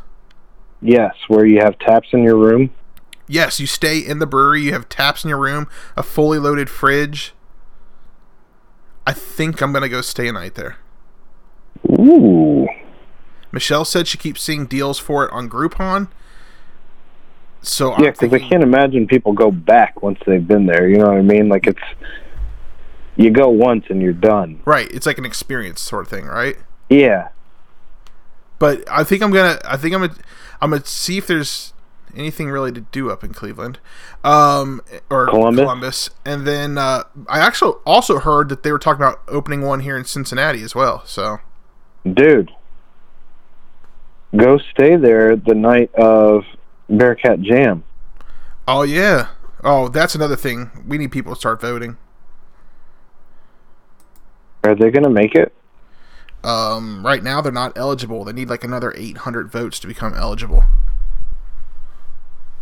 Yes, where you have taps in your room. Yes, you stay in the brewery. You have taps in your room, a fully loaded fridge. I think I'm gonna go stay a night there. Ooh. Michelle said she keeps seeing deals for it on Groupon. So Yeah, because I can't imagine people go back once they've been there. You know what I mean? Like it's you go once and you're done. right, it's like an experience sort of thing, right? Yeah. But I think I'm gonna. I think I'm gonna. I'm gonna see if there's anything really to do up in Cleveland, um, or Columbus? and then uh, I actually also heard that they were talking about opening one here in Cincinnati as well. So Dude. Go stay there the night of Bearcat Jam. Oh yeah. Oh, that's another thing. We need people to start voting. Are they going to make it? Um, right now they're not eligible. They need like another 800 votes to become eligible.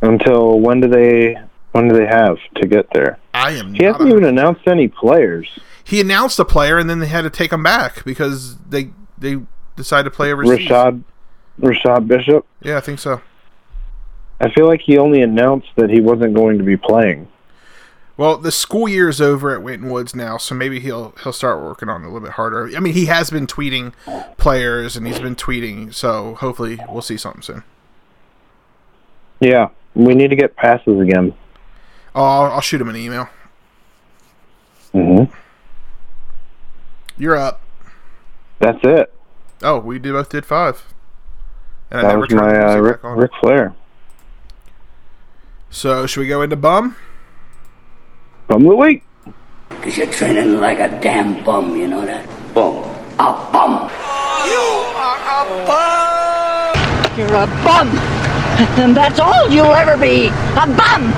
Until when do they when do they have to get there? I am. He not hasn't a- even announced any players. He announced a player and then they had to take him back because they they decided to play overseas. Rashad Rashad Bishop. Yeah, I think so. I feel like he only announced that he wasn't going to be playing. Well, the school year is over at Winton Woods now, so maybe he'll he'll start working on it a little bit harder. I mean, he has been tweeting players and he's been tweeting, so hopefully we'll see something soon. Yeah, we need to get passes again. Oh, I'll, I'll shoot him an email. hmm You're up. That's it. Oh, we did both did five. And I That was my uh, Rick, back on. Ric Flair. So should we go into bum? Bum of the week. Cause you're training like a damn bum, you know that? Bum. A bum. You're a bum. You're a bum. And that's all you'll ever be. A bum.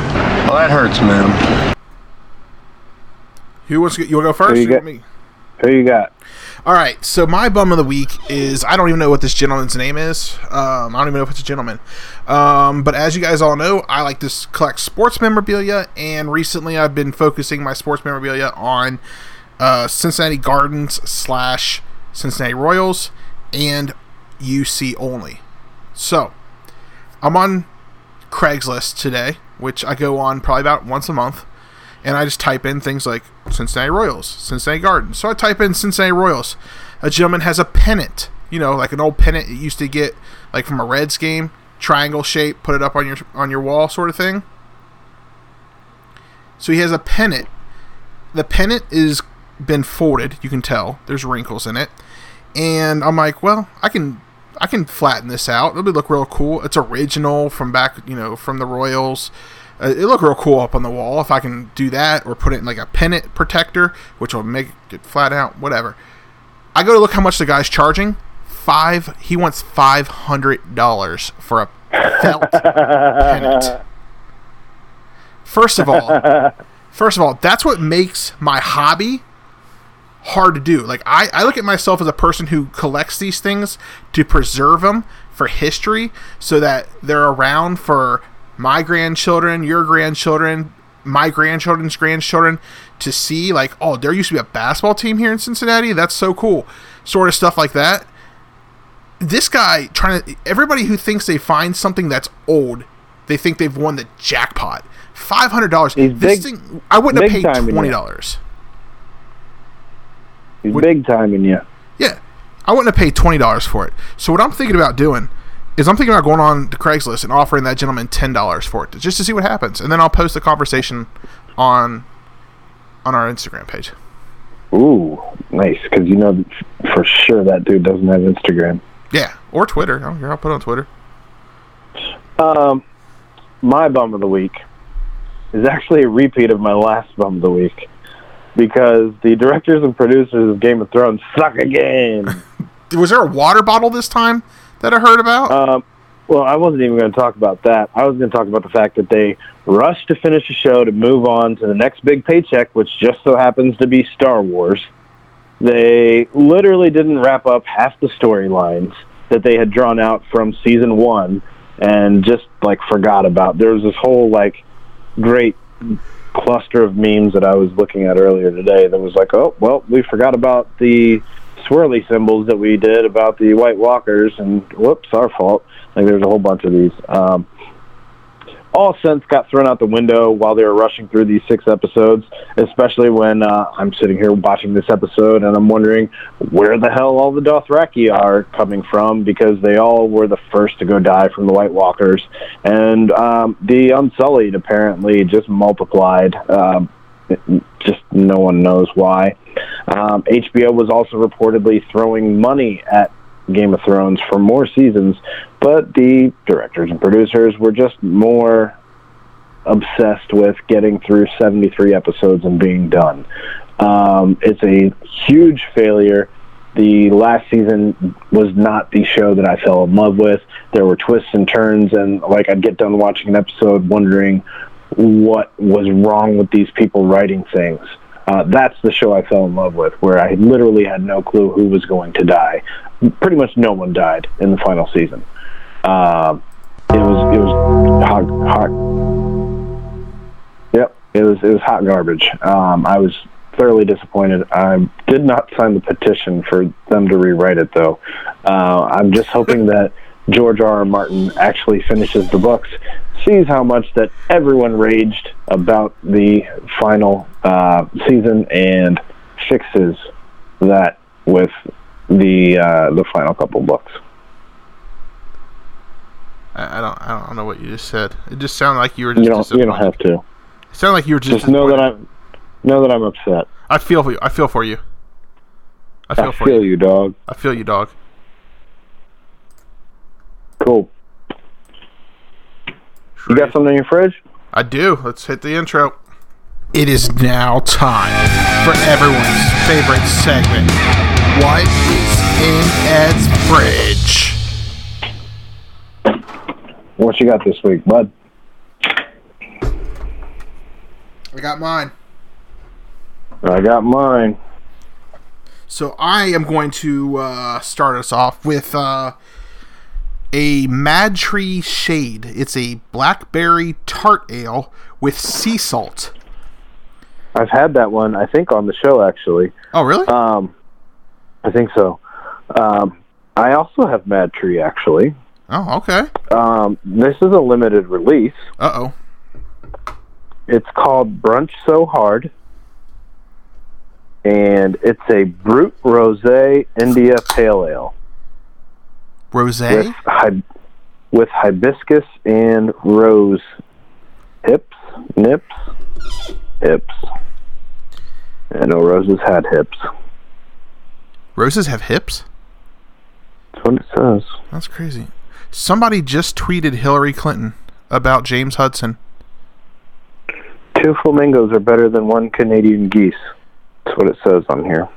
Well, that hurts, man. Who wants to? You want to go first? Who you or got? me? Who you got? All right. So my bum of the week is I don't even know what this gentleman's name is. Um, I don't even know if it's a gentleman. Um, but as you guys all know, I like to collect sports memorabilia, and recently I've been focusing my sports memorabilia on uh, Cincinnati Gardens slash Cincinnati Royals and UC only. So I'm on Craigslist today, which I go on probably about once a month, and I just type in things like Cincinnati Royals, Cincinnati Gardens. So I type in Cincinnati Royals. A gentleman has a pennant, you know, like an old pennant you used to get like from a Reds game, triangle shape, put it up on your on your wall sort of thing. So he has a pennant. The pennant is been folded, you can tell. There's wrinkles in it. And I'm like, well, I can I can flatten this out. It'll look real cool. It's original from back, you know, from the Royals. Uh, it look real cool up on the wall if I can do that or put it in like a pennant protector, which will make it flat out. Whatever. I go to look how much the guy's charging. Five. He wants five hundred dollars for a felt pennant. First of all, first of all, that's what makes my hobby hard to do. Like I, I look at myself as a person who collects these things to preserve them for history so that they're around for my grandchildren, your grandchildren, my grandchildren's grandchildren to see like, oh, there used to be a basketball team here in Cincinnati. That's so cool. Sort of stuff like that. This guy trying to everybody who thinks they find something that's old, they think they've won the jackpot. Five hundred dollars. This big- thing, I wouldn't have paid twenty dollars. He's big time in you. Yeah, I wouldn't have paid twenty dollars for it. So what I'm thinking about doing is I'm thinking about going on to Craigslist and offering that gentleman ten dollars for it, just to see what happens, and then I'll post the conversation on on our Instagram page. Ooh, nice. Because you know for sure that dude doesn't have Instagram. Yeah, or Twitter. I don't care. I'll put it on Twitter. Um, my bum of the week is actually a repeat of my last bum of the week because the directors and producers of Game of Thrones suck again. Was there a water bottle this time that I heard about? Um, well, I wasn't even going to talk about that. I was going to talk about the fact that they rushed to finish the show to move on to the next big paycheck, which just so happens to be Star Wars. They literally didn't wrap up half the storylines that they had drawn out from season one and just like forgot about. There was this whole like great cluster of memes that I was looking at earlier today that was like, oh, well, we forgot about the swirly symbols that we did about the White Walkers, and whoops, our fault. Like, there's a whole bunch of these. Um, all sense got thrown out the window while they were rushing through these six episodes, especially when uh, I'm sitting here watching this episode and I'm wondering where the hell all the Dothraki are coming from because they all were the first to go die from the White Walkers. And um, the Unsullied apparently just multiplied. Um, just no one knows why. Um, HBO was also reportedly throwing money at Game of Thrones for more seasons, but the directors and producers were just more obsessed with getting through 73 episodes and being done. Um, it's a huge failure. The last season was not the show that I fell in love with. There were twists and turns, and like I'd get done watching an episode wondering what was wrong with these people writing things. Uh, that's the show I fell in love with, where I literally had no clue who was going to die. Pretty much no one died in the final season. Uh, it was it was hot, hot. Yep, it was it was hot garbage. Um, I was thoroughly disappointed. I did not sign the petition for them to rewrite it, though. Uh, I'm just hoping that George R. R. Martin actually finishes the books, sees how much that everyone raged about the final uh, season, and fixes that with the uh, the final couple books. I, don't. I don't know what you just said. It just sounded like you were just. You don't you don't have to. It sounded like you were just. Just know that I'm know that I'm upset. I feel for you. I feel for you. I feel I for feel you, dog. I feel you, dog. Cool. You got something in your fridge? I do. Let's hit the intro. It is now time for everyone's favorite segment. What is in Ed's fridge? What you got this week, bud? I got mine. I got mine. So I am going to uh, start us off with uh, a MadTree Shade. It's a blackberry tart ale with sea salt. I've had that one. I think on the show actually. Oh, really? Um, I think so. Um, I also have MadTree actually. Oh, okay. Um, this is a limited release. Uh oh. It's called Brunch So Hard, and it's a Brut Rosé India Pale Ale Rose. with hi- with hibiscus and rose hips, nips, hips. I know roses had hips. Roses have hips? That's what it says. That's crazy. Somebody just tweeted Hillary Clinton about James Hudson. Two flamingos are better than one Canadian geese. That's what it says on here.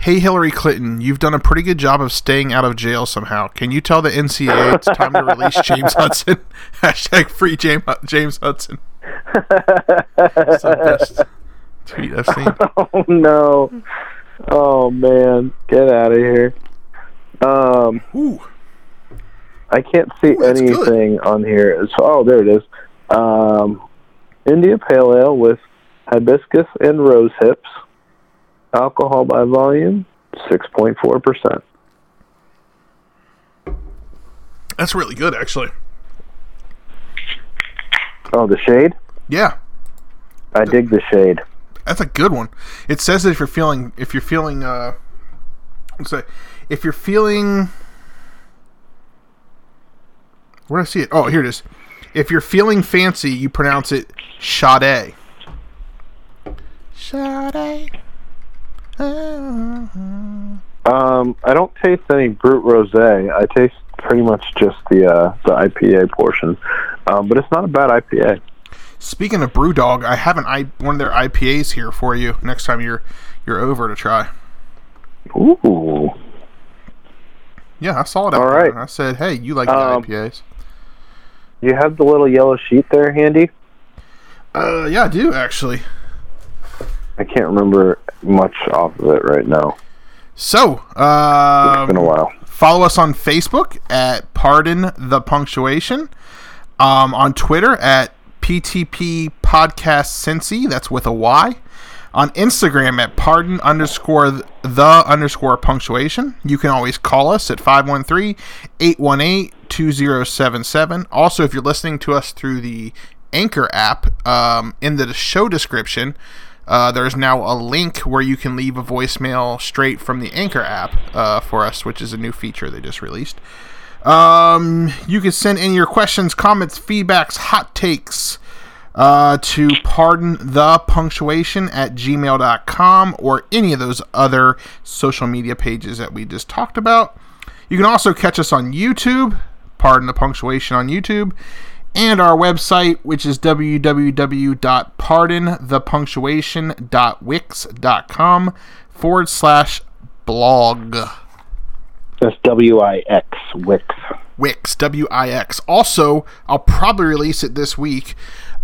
Hey, Hillary Clinton, you've done a pretty good job of staying out of jail somehow. Can you tell the NCAA it's time to release James Hudson? Hashtag free James, James Hudson. That's the best tweet I've seen. oh no! Oh man, get out of here. Um, Ooh. I can't see good. anything on here. So, oh, there it is. Um, India Pale Ale with hibiscus and rose hips. Alcohol by volume, six point four percent. That's really good, actually. Oh, the shade. Yeah, I dig the shade. that's a good one. It says that if you're feeling if you're feeling uh, let's say if you're feeling where do I see it? Oh, here it is. If you're feeling fancy, you pronounce it Sade. Sade. Um, I don't taste any brut rosé. I taste pretty much just the uh, the IPA portion, um, but it's not a bad IPA. Speaking of BrewDog, I have an I one of their IPAs here for you next time you're you're over to try. Ooh. Yeah, I saw it. Out All there, I said, "Hey, you like Um, the IPAs?" You have the little yellow sheet there handy. Uh, yeah, I do actually. I can't remember much off of it right now. So, um, It's been a while. Follow us on Facebook at Pardon the Punctuation. Um, on Twitter at PTP Podcast Cincy. That's with a Y. On Instagram at Pardon underscore the underscore punctuation. You can always call us at 513 818 2077. Also, if you're listening to us through the Anchor app, um, in the show description, uh, there's now a link where you can leave a voicemail straight from the Anchor app uh, for us, which is a new feature they just released. Um, you can send in your questions, comments, feedbacks, hot takes uh, to pardon the punctuation at gmail.com or any of those other social media pages that we just talked about. You can also catch us on YouTube, pardon the punctuation on YouTube, and our website, which is www.pardonthepunctuation.wix.com forward slash blog. That's W I X Wix. Wix, W I X. Also, I'll probably release it this week.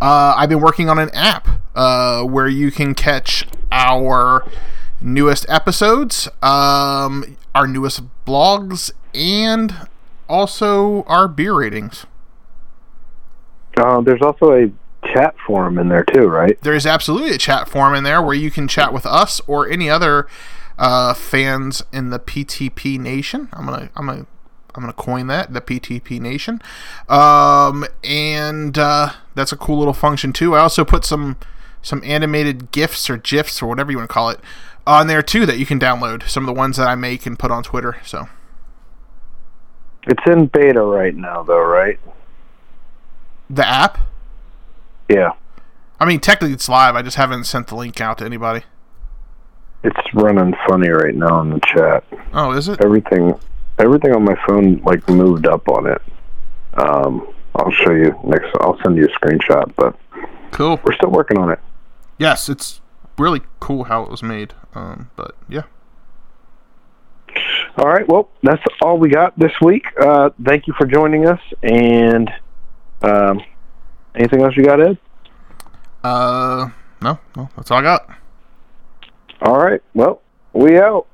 Uh, I've been working on an app uh, where you can catch our newest episodes, um, our newest blogs, and also our beer ratings. Uh, there's also a chat forum in there too, right? There's absolutely a chat forum in there where you can chat with us or any other uh, fans in the PTP Nation. I'm gonna I'm gonna I'm gonna coin that the PTP Nation, um, and uh, that's a cool little function too. I also put some some animated gifs or gifs or whatever you want to call it on there too that you can download. Some of the ones that I make and put on Twitter. So It's in beta right now, though, right? The app. Yeah, I mean, technically it's live. I just haven't sent the link out to anybody. it's running funny right now in the chat. Oh, is it? Everything, everything on my phone like moved up on it. Um, I'll show you next. I'll send you a screenshot, but Cool. we're still working on it. Yes, it's really cool how it was made. Um, but yeah. All right. Well, that's all we got this week. Uh, thank you for joining us. And um, anything else you got, Ed? Uh, no, no, that's all I got. All right. Well, we out.